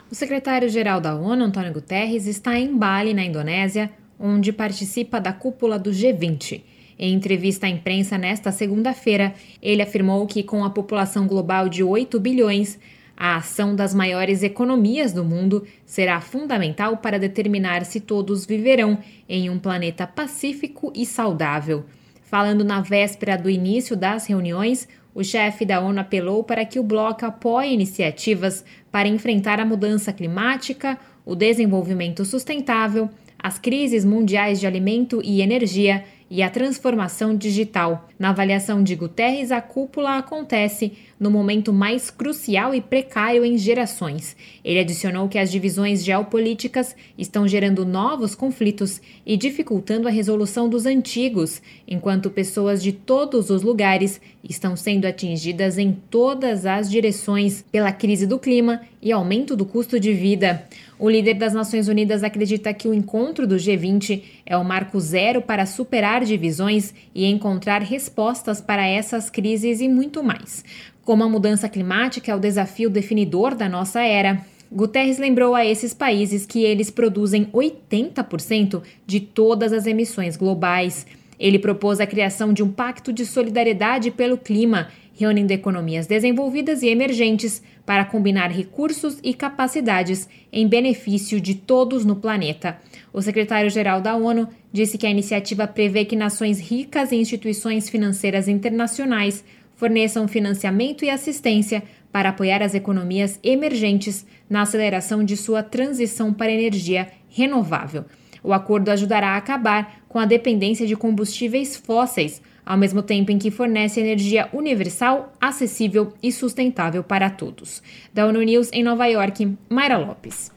O secretário-geral da ONU, Antônio Guterres, está em Bali, na Indonésia, onde participa da cúpula do G20. Em entrevista à imprensa nesta segunda-feira, ele afirmou que, com a população global de 8 bilhões, A ação das maiores economias do mundo será fundamental para determinar se todos viverão em um planeta pacífico e saudável. Falando na véspera do início das reuniões, o chefe da ONU apelou para que o bloco apoie iniciativas para enfrentar a mudança climática, o desenvolvimento sustentável, as crises mundiais de alimento e energia e a transformação digital. Na avaliação de Guterres, a cúpula acontece no momento mais crucial e precário em gerações. Ele adicionou que as divisões geopolíticas estão gerando novos conflitos e dificultando a resolução dos antigos, enquanto pessoas de todos os lugares estão sendo atingidas em todas as direções pela crise do clima e aumento do custo de vida. O líder das Nações Unidas acredita que o encontro do G20 é o marco zero para superar divisões e encontrar respostas para essas crises e muito mais. Como a mudança climática é o desafio definidor da nossa era, Guterres lembrou a esses países que eles produzem 80% de todas as emissões globais. Ele propôs a criação de um pacto de solidariedade pelo clima, reunindo economias desenvolvidas e emergentes para combinar recursos e capacidades em benefício de todos no planeta. O secretário-geral da ONU disse que a iniciativa prevê que nações ricas e instituições financeiras internacionais forneçam financiamento e assistência para apoiar as economias emergentes na aceleração de sua transição para energia renovável. O acordo ajudará a acabar com a dependência de combustíveis fósseis, ao mesmo tempo em que fornece energia universal, acessível e sustentável para todos. Da ONU News em Nova York, Mayra Lopes.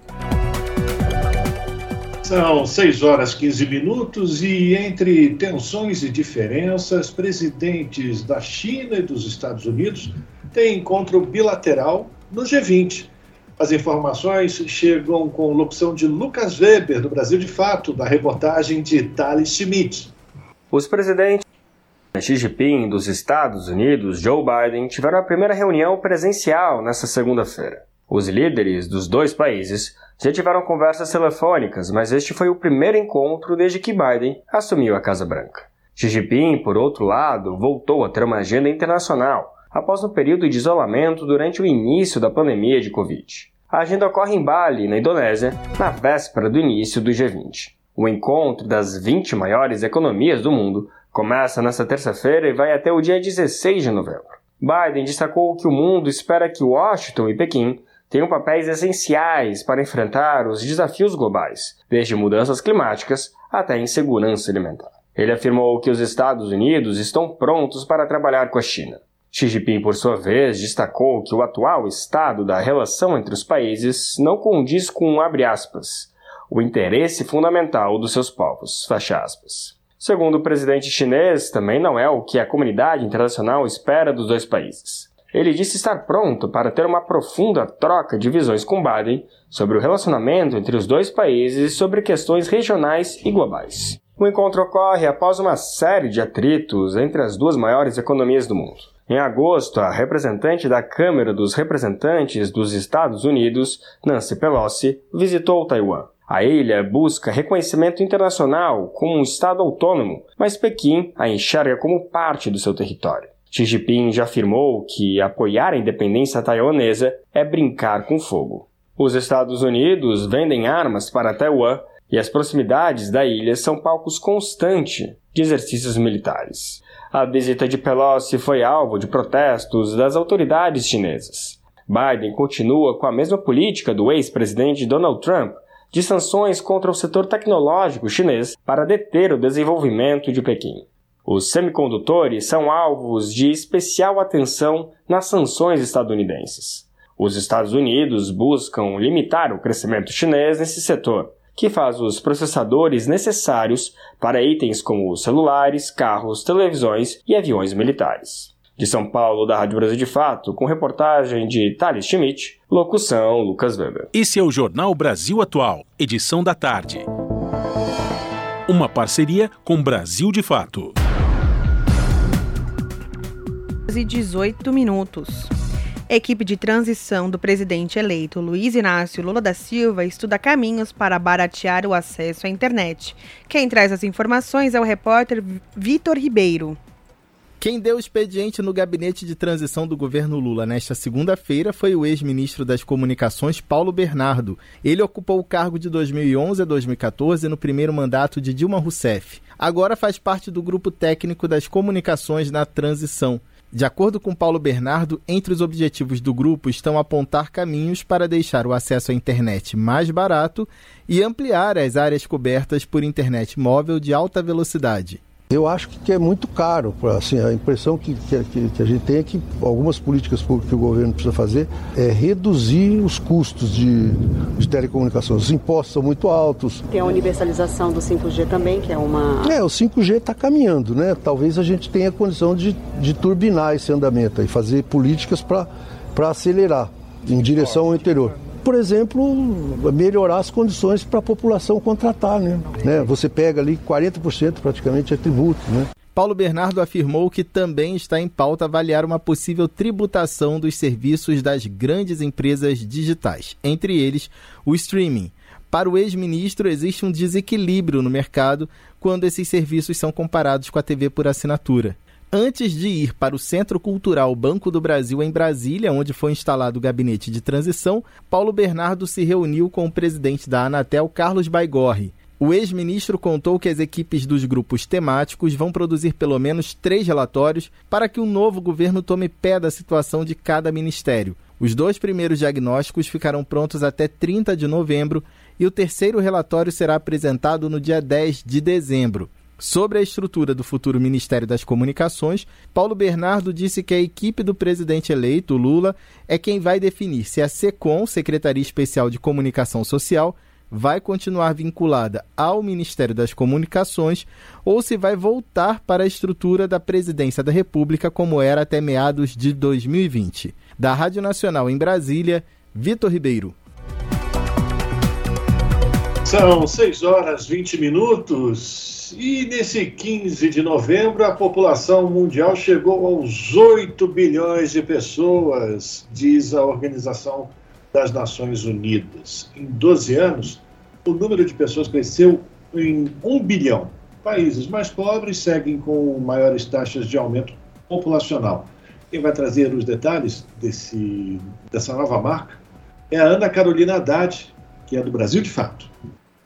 São 6 horas 15 minutos e entre tensões e diferenças, presidentes da China e dos Estados Unidos têm encontro bilateral no G20. As informações chegam com locução de Lucas Weber, do Brasil de Fato, da reportagem de Thales Schmidt. Os presidentes Xi Jinping dos Estados Unidos, Joe Biden, tiveram a primeira reunião presencial nesta segunda-feira. Os líderes dos dois países já tiveram conversas telefônicas, mas este foi o primeiro encontro desde que Biden assumiu a Casa Branca. Xi Jinping, por outro lado, voltou a ter uma agenda internacional após um período de isolamento durante o início da pandemia de Covid. A agenda ocorre em Bali, na Indonésia, na véspera do início do G20. O encontro das 20 maiores economias do mundo começa nesta terça-feira e vai até o dia 16 de novembro. Biden destacou que o mundo espera que Washington e Pequim tenham papéis essenciais para enfrentar os desafios globais, desde mudanças climáticas até insegurança alimentar. Ele afirmou que os Estados Unidos estão prontos para trabalhar com a China. Xi Jinping, por sua vez, destacou que o atual estado da relação entre os países não condiz com, aspas, o interesse fundamental dos seus povos. Segundo o presidente chinês, também não é o que a comunidade internacional espera dos dois países. Ele disse estar pronto para ter uma profunda troca de visões com Biden sobre o relacionamento entre os dois países e sobre questões regionais e globais. O encontro ocorre após uma série de atritos entre as duas maiores economias do mundo. Em agosto, a representante da Câmara dos Representantes dos Estados Unidos, Nancy Pelosi, visitou Taiwan. A ilha busca reconhecimento internacional como um Estado autônomo, mas Pequim a enxerga como parte do seu território. Xi Jinping já afirmou que apoiar a independência taiwanesa é brincar com fogo. Os Estados Unidos vendem armas para Taiwan e as proximidades da ilha são palcos constantes de exercícios militares. A visita de Pelosi foi alvo de protestos das autoridades chinesas. Biden continua com a mesma política do ex-presidente Donald Trump de sanções contra o setor tecnológico chinês para deter o desenvolvimento de Pequim. Os semicondutores são alvos de especial atenção nas sanções estadunidenses. Os Estados Unidos buscam limitar o crescimento chinês nesse setor, que faz os processadores necessários para itens como celulares, carros, televisões e aviões militares. De São Paulo, da Rádio Brasil de Fato, com reportagem de Thales Schmidt, locução Lucas Weber. Esse é o Jornal Brasil Atual, edição da tarde. Uma parceria com Brasil de Fato. E 18 minutos. Equipe de transição do presidente eleito Luiz Inácio Lula da Silva estuda caminhos para baratear o acesso à internet. Quem traz as informações é o repórter Vitor Ribeiro. Quem deu expediente no gabinete de transição do governo Lula nesta segunda-feira foi o ex-ministro das Comunicações, Paulo Bernardo. Ele ocupou o cargo de 2011 a 2014 no primeiro mandato de Dilma Rousseff. Agora faz parte do grupo técnico das comunicações na transição. De acordo com Paulo Bernardo, entre os objetivos do grupo estão apontar caminhos para deixar o acesso à internet mais barato e ampliar as áreas cobertas por internet móvel de alta velocidade. Eu acho que é muito caro. Assim, a impressão que, que, que, a gente tem é que algumas políticas públicas que o governo precisa fazer é reduzir os custos de, de telecomunicações. Os impostos são muito altos. Tem a universalização do 5G também, que é uma. É, o 5G está caminhando, né? Talvez a gente tenha condição de, de turbinar esse andamento e fazer políticas para acelerar em direção ao interior por exemplo, melhorar as condições para a população contratar. Né? né? Você pega ali 40% praticamente é tributo. Né? Paulo Bernardo afirmou que também está em pauta avaliar uma possível tributação dos serviços das grandes empresas digitais, entre eles o streaming. Para o ex-ministro, existe um desequilíbrio no mercado quando esses serviços são comparados com a TV por assinatura. Antes de ir para o Centro Cultural Banco do Brasil em Brasília, onde foi instalado o gabinete de transição, Paulo Bernardo se reuniu com o presidente da Anatel, Carlos Baigorre. O ex-ministro contou que as equipes dos grupos temáticos vão produzir pelo menos três relatórios para que o novo governo tome pé da situação de cada ministério. Os dois primeiros diagnósticos ficarão prontos até 30 de novembro e o terceiro relatório será apresentado no dia 10 de dezembro. Sobre a estrutura do futuro Ministério das Comunicações, Paulo Bernardo disse que a equipe do presidente eleito, Lula, é quem vai definir se a SECOM, Secretaria Especial de Comunicação Social, vai continuar vinculada ao Ministério das Comunicações ou se vai voltar para a estrutura da Presidência da República como era até meados de 2020. Da Rádio Nacional em Brasília, Vitor Ribeiro. São 6 horas 20 minutos. E nesse 15 de novembro, a população mundial chegou aos 8 bilhões de pessoas, diz a Organização das Nações Unidas. Em 12 anos, o número de pessoas cresceu em 1 bilhão. Países mais pobres seguem com maiores taxas de aumento populacional. Quem vai trazer os detalhes desse, dessa nova marca é a Ana Carolina Haddad, que é do Brasil de Fato.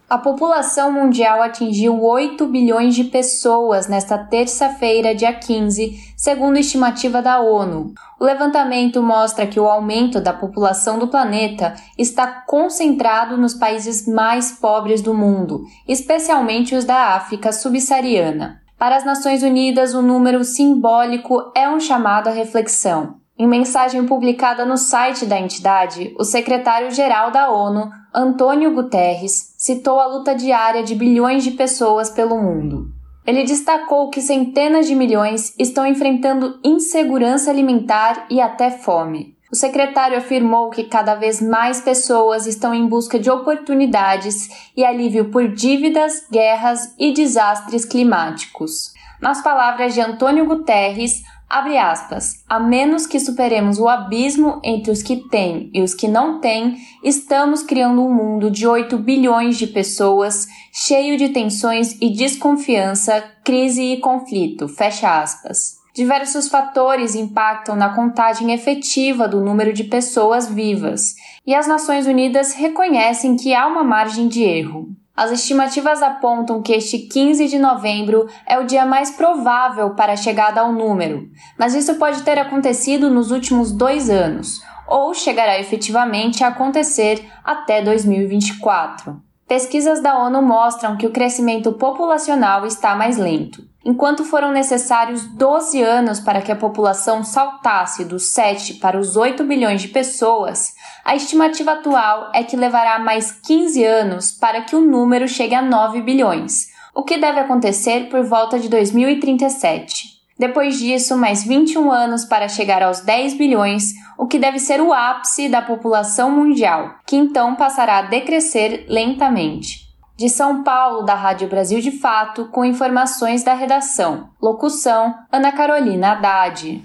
A população mundial atingiu 8 bilhões de pessoas nesta terça-feira, dia 15, segundo estimativa da ONU. O levantamento mostra que o aumento da população do planeta está concentrado nos países mais pobres do mundo, especialmente os da África subsaariana. Para as Nações Unidas, o número simbólico é um chamado à reflexão. Em mensagem publicada no site da entidade, o secretário-geral da ONU, Antônio Guterres, citou a luta diária de bilhões de pessoas pelo mundo. Ele destacou que centenas de milhões estão enfrentando insegurança alimentar e até fome. O secretário afirmou que cada vez mais pessoas estão em busca de oportunidades e alívio por dívidas, guerras e desastres climáticos. Nas palavras de Antônio Guterres, Abre aspas. A menos que superemos o abismo entre os que têm e os que não têm, estamos criando um mundo de 8 bilhões de pessoas, cheio de tensões e desconfiança, crise e conflito. Fecha aspas. Diversos fatores impactam na contagem efetiva do número de pessoas vivas, e as Nações Unidas reconhecem que há uma margem de erro. As estimativas apontam que este 15 de novembro é o dia mais provável para a chegada ao número, mas isso pode ter acontecido nos últimos dois anos, ou chegará efetivamente a acontecer até 2024. Pesquisas da ONU mostram que o crescimento populacional está mais lento. Enquanto foram necessários 12 anos para que a população saltasse dos 7 para os 8 bilhões de pessoas, a estimativa atual é que levará mais 15 anos para que o número chegue a 9 bilhões, o que deve acontecer por volta de 2037. Depois disso, mais 21 anos para chegar aos 10 bilhões, o que deve ser o ápice da população mundial, que então passará a decrescer lentamente. De São Paulo, da Rádio Brasil de Fato, com informações da redação. Locução: Ana Carolina Haddad.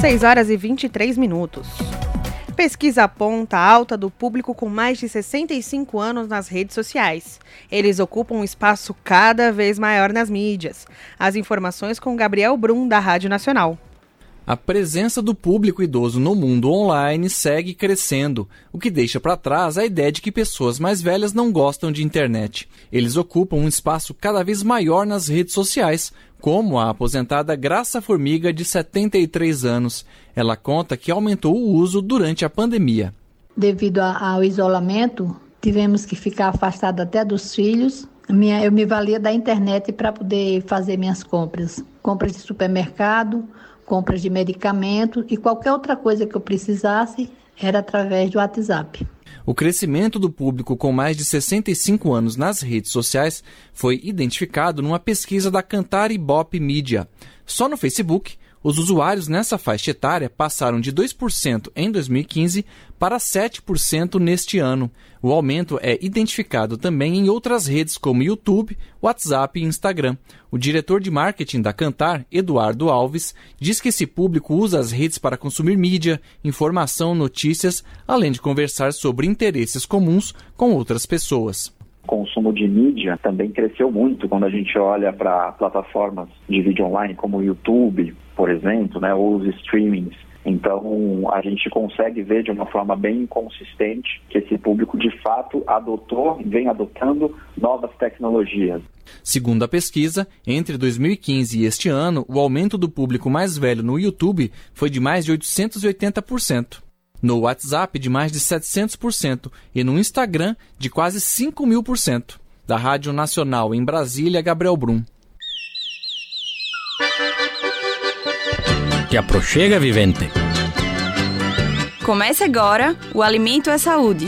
6 horas e 23 minutos. Pesquisa aponta a alta do público com mais de 65 anos nas redes sociais. Eles ocupam um espaço cada vez maior nas mídias. As informações com Gabriel Brum, da Rádio Nacional. A presença do público idoso no mundo online segue crescendo, o que deixa para trás a ideia de que pessoas mais velhas não gostam de internet. Eles ocupam um espaço cada vez maior nas redes sociais, como a aposentada Graça Formiga, de 73 anos. Ela conta que aumentou o uso durante a pandemia. Devido ao isolamento, tivemos que ficar afastado até dos filhos. Eu me valia da internet para poder fazer minhas compras. Compras de supermercado, compras de medicamento e qualquer outra coisa que eu precisasse era através do WhatsApp. O crescimento do público com mais de 65 anos nas redes sociais foi identificado numa pesquisa da Cantar Ibope Media. Só no Facebook, os usuários nessa faixa etária passaram de 2% em 2015 para 7% neste ano. O aumento é identificado também em outras redes como YouTube, WhatsApp e Instagram. O diretor de marketing da Cantar, Eduardo Alves, diz que esse público usa as redes para consumir mídia, informação, notícias, além de conversar sobre interesses comuns com outras pessoas consumo de mídia também cresceu muito quando a gente olha para plataformas de vídeo online como o YouTube, por exemplo, né, ou os streamings. Então, a gente consegue ver de uma forma bem consistente que esse público de fato adotou e vem adotando novas tecnologias. Segundo a pesquisa, entre 2015 e este ano, o aumento do público mais velho no YouTube foi de mais de 880%, no WhatsApp de mais de 700% e no Instagram de quase 5 mil por cento. Da Rádio Nacional em Brasília, Gabriel Brum. Te aproxega, vivente. Comece agora o Alimento é Saúde.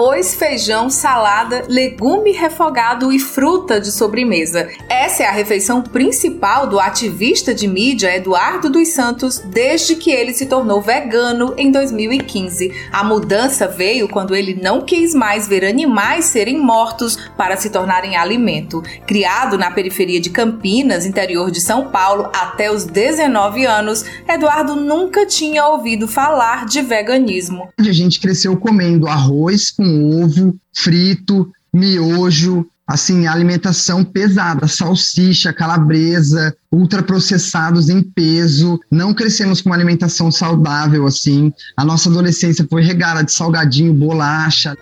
Arroz, feijão, salada, legume refogado e fruta de sobremesa. Essa é a refeição principal do ativista de mídia Eduardo dos Santos desde que ele se tornou vegano em 2015. A mudança veio quando ele não quis mais ver animais serem mortos para se tornarem alimento. Criado na periferia de Campinas, interior de São Paulo, até os 19 anos, Eduardo nunca tinha ouvido falar de veganismo. A gente cresceu comendo arroz com ovo frito, miojo, assim, alimentação pesada, salsicha, calabresa, ultraprocessados em peso. Não crescemos com uma alimentação saudável, assim. A nossa adolescência foi regada de salgadinho, bolacha.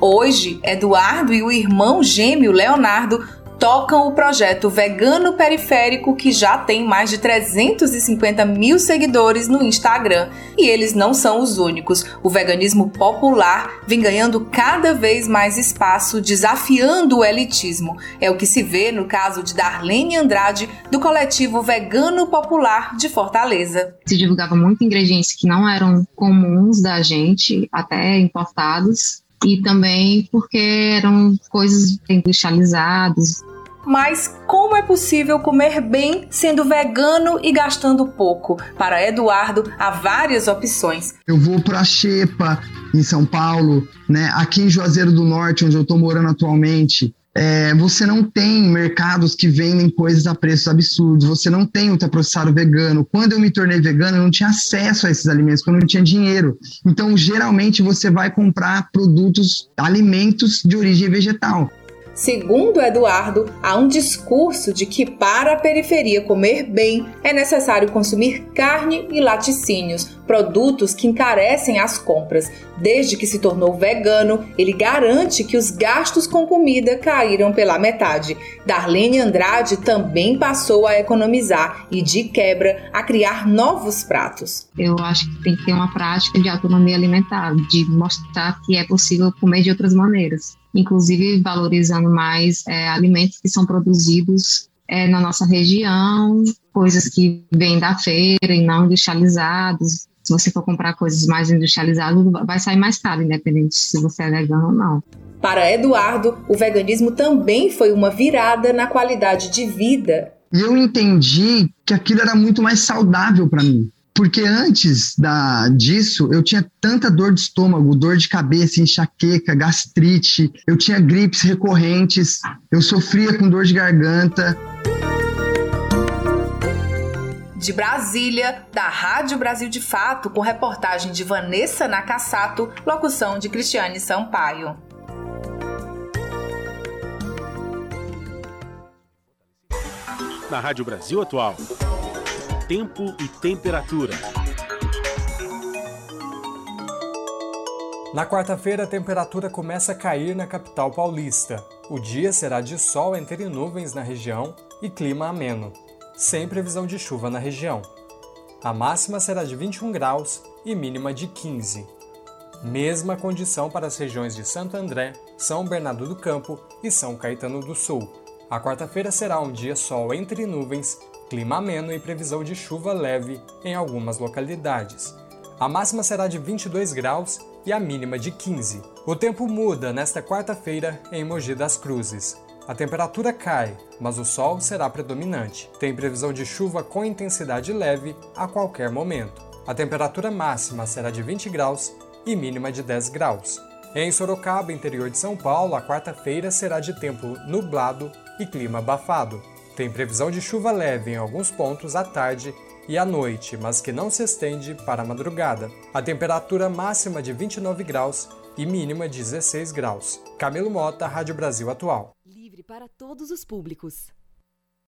Hoje, Eduardo e o irmão gêmeo Leonardo tocam o projeto Vegano Periférico, que já tem mais de 350 mil seguidores no Instagram. E eles não são os únicos. O veganismo popular vem ganhando cada vez mais espaço, desafiando o elitismo. É o que se vê no caso de Darlene Andrade, do coletivo Vegano Popular de Fortaleza. Se divulgava muito ingredientes que não eram comuns da gente, até importados, e também porque eram coisas industrializadas, mas como é possível comer bem sendo vegano e gastando pouco? Para Eduardo, há várias opções. Eu vou para Xepa, em São Paulo, né? aqui em Juazeiro do Norte, onde eu estou morando atualmente. É, você não tem mercados que vendem coisas a preços absurdos, você não tem ultraprocessado vegano. Quando eu me tornei vegano, eu não tinha acesso a esses alimentos, porque eu não tinha dinheiro. Então, geralmente, você vai comprar produtos, alimentos de origem vegetal. Segundo Eduardo, há um discurso de que para a periferia comer bem é necessário consumir carne e laticínios, produtos que encarecem as compras. Desde que se tornou vegano, ele garante que os gastos com comida caíram pela metade. Darlene Andrade também passou a economizar e, de quebra, a criar novos pratos. Eu acho que tem que ter uma prática de autonomia alimentar, de mostrar que é possível comer de outras maneiras inclusive valorizando mais é, alimentos que são produzidos é, na nossa região, coisas que vêm da feira e não industrializados. Se você for comprar coisas mais industrializadas, vai sair mais caro, independente se você é vegano ou não. Para Eduardo, o veganismo também foi uma virada na qualidade de vida. E eu entendi que aquilo era muito mais saudável para mim. Porque antes da, disso, eu tinha tanta dor de estômago, dor de cabeça, enxaqueca, gastrite, eu tinha gripes recorrentes, eu sofria com dor de garganta. De Brasília, da Rádio Brasil de Fato, com reportagem de Vanessa Nakassato, locução de Cristiane Sampaio. Na Rádio Brasil Atual tempo e temperatura. Na quarta-feira, a temperatura começa a cair na capital paulista. O dia será de sol entre nuvens na região e clima ameno, sem previsão de chuva na região. A máxima será de 21 graus e mínima de 15. Mesma condição para as regiões de Santo André, São Bernardo do Campo e São Caetano do Sul. A quarta-feira será um dia sol entre nuvens clima ameno e previsão de chuva leve em algumas localidades. A máxima será de 22 graus e a mínima de 15. O tempo muda nesta quarta-feira em Mogi das Cruzes. A temperatura cai, mas o sol será predominante. Tem previsão de chuva com intensidade leve a qualquer momento. A temperatura máxima será de 20 graus e mínima de 10 graus. Em Sorocaba, interior de São Paulo, a quarta-feira será de tempo nublado e clima abafado. Tem previsão de chuva leve em alguns pontos à tarde e à noite, mas que não se estende para a madrugada. A temperatura máxima de 29 graus e mínima de 16 graus. Camilo Mota, Rádio Brasil Atual. Livre para todos os públicos.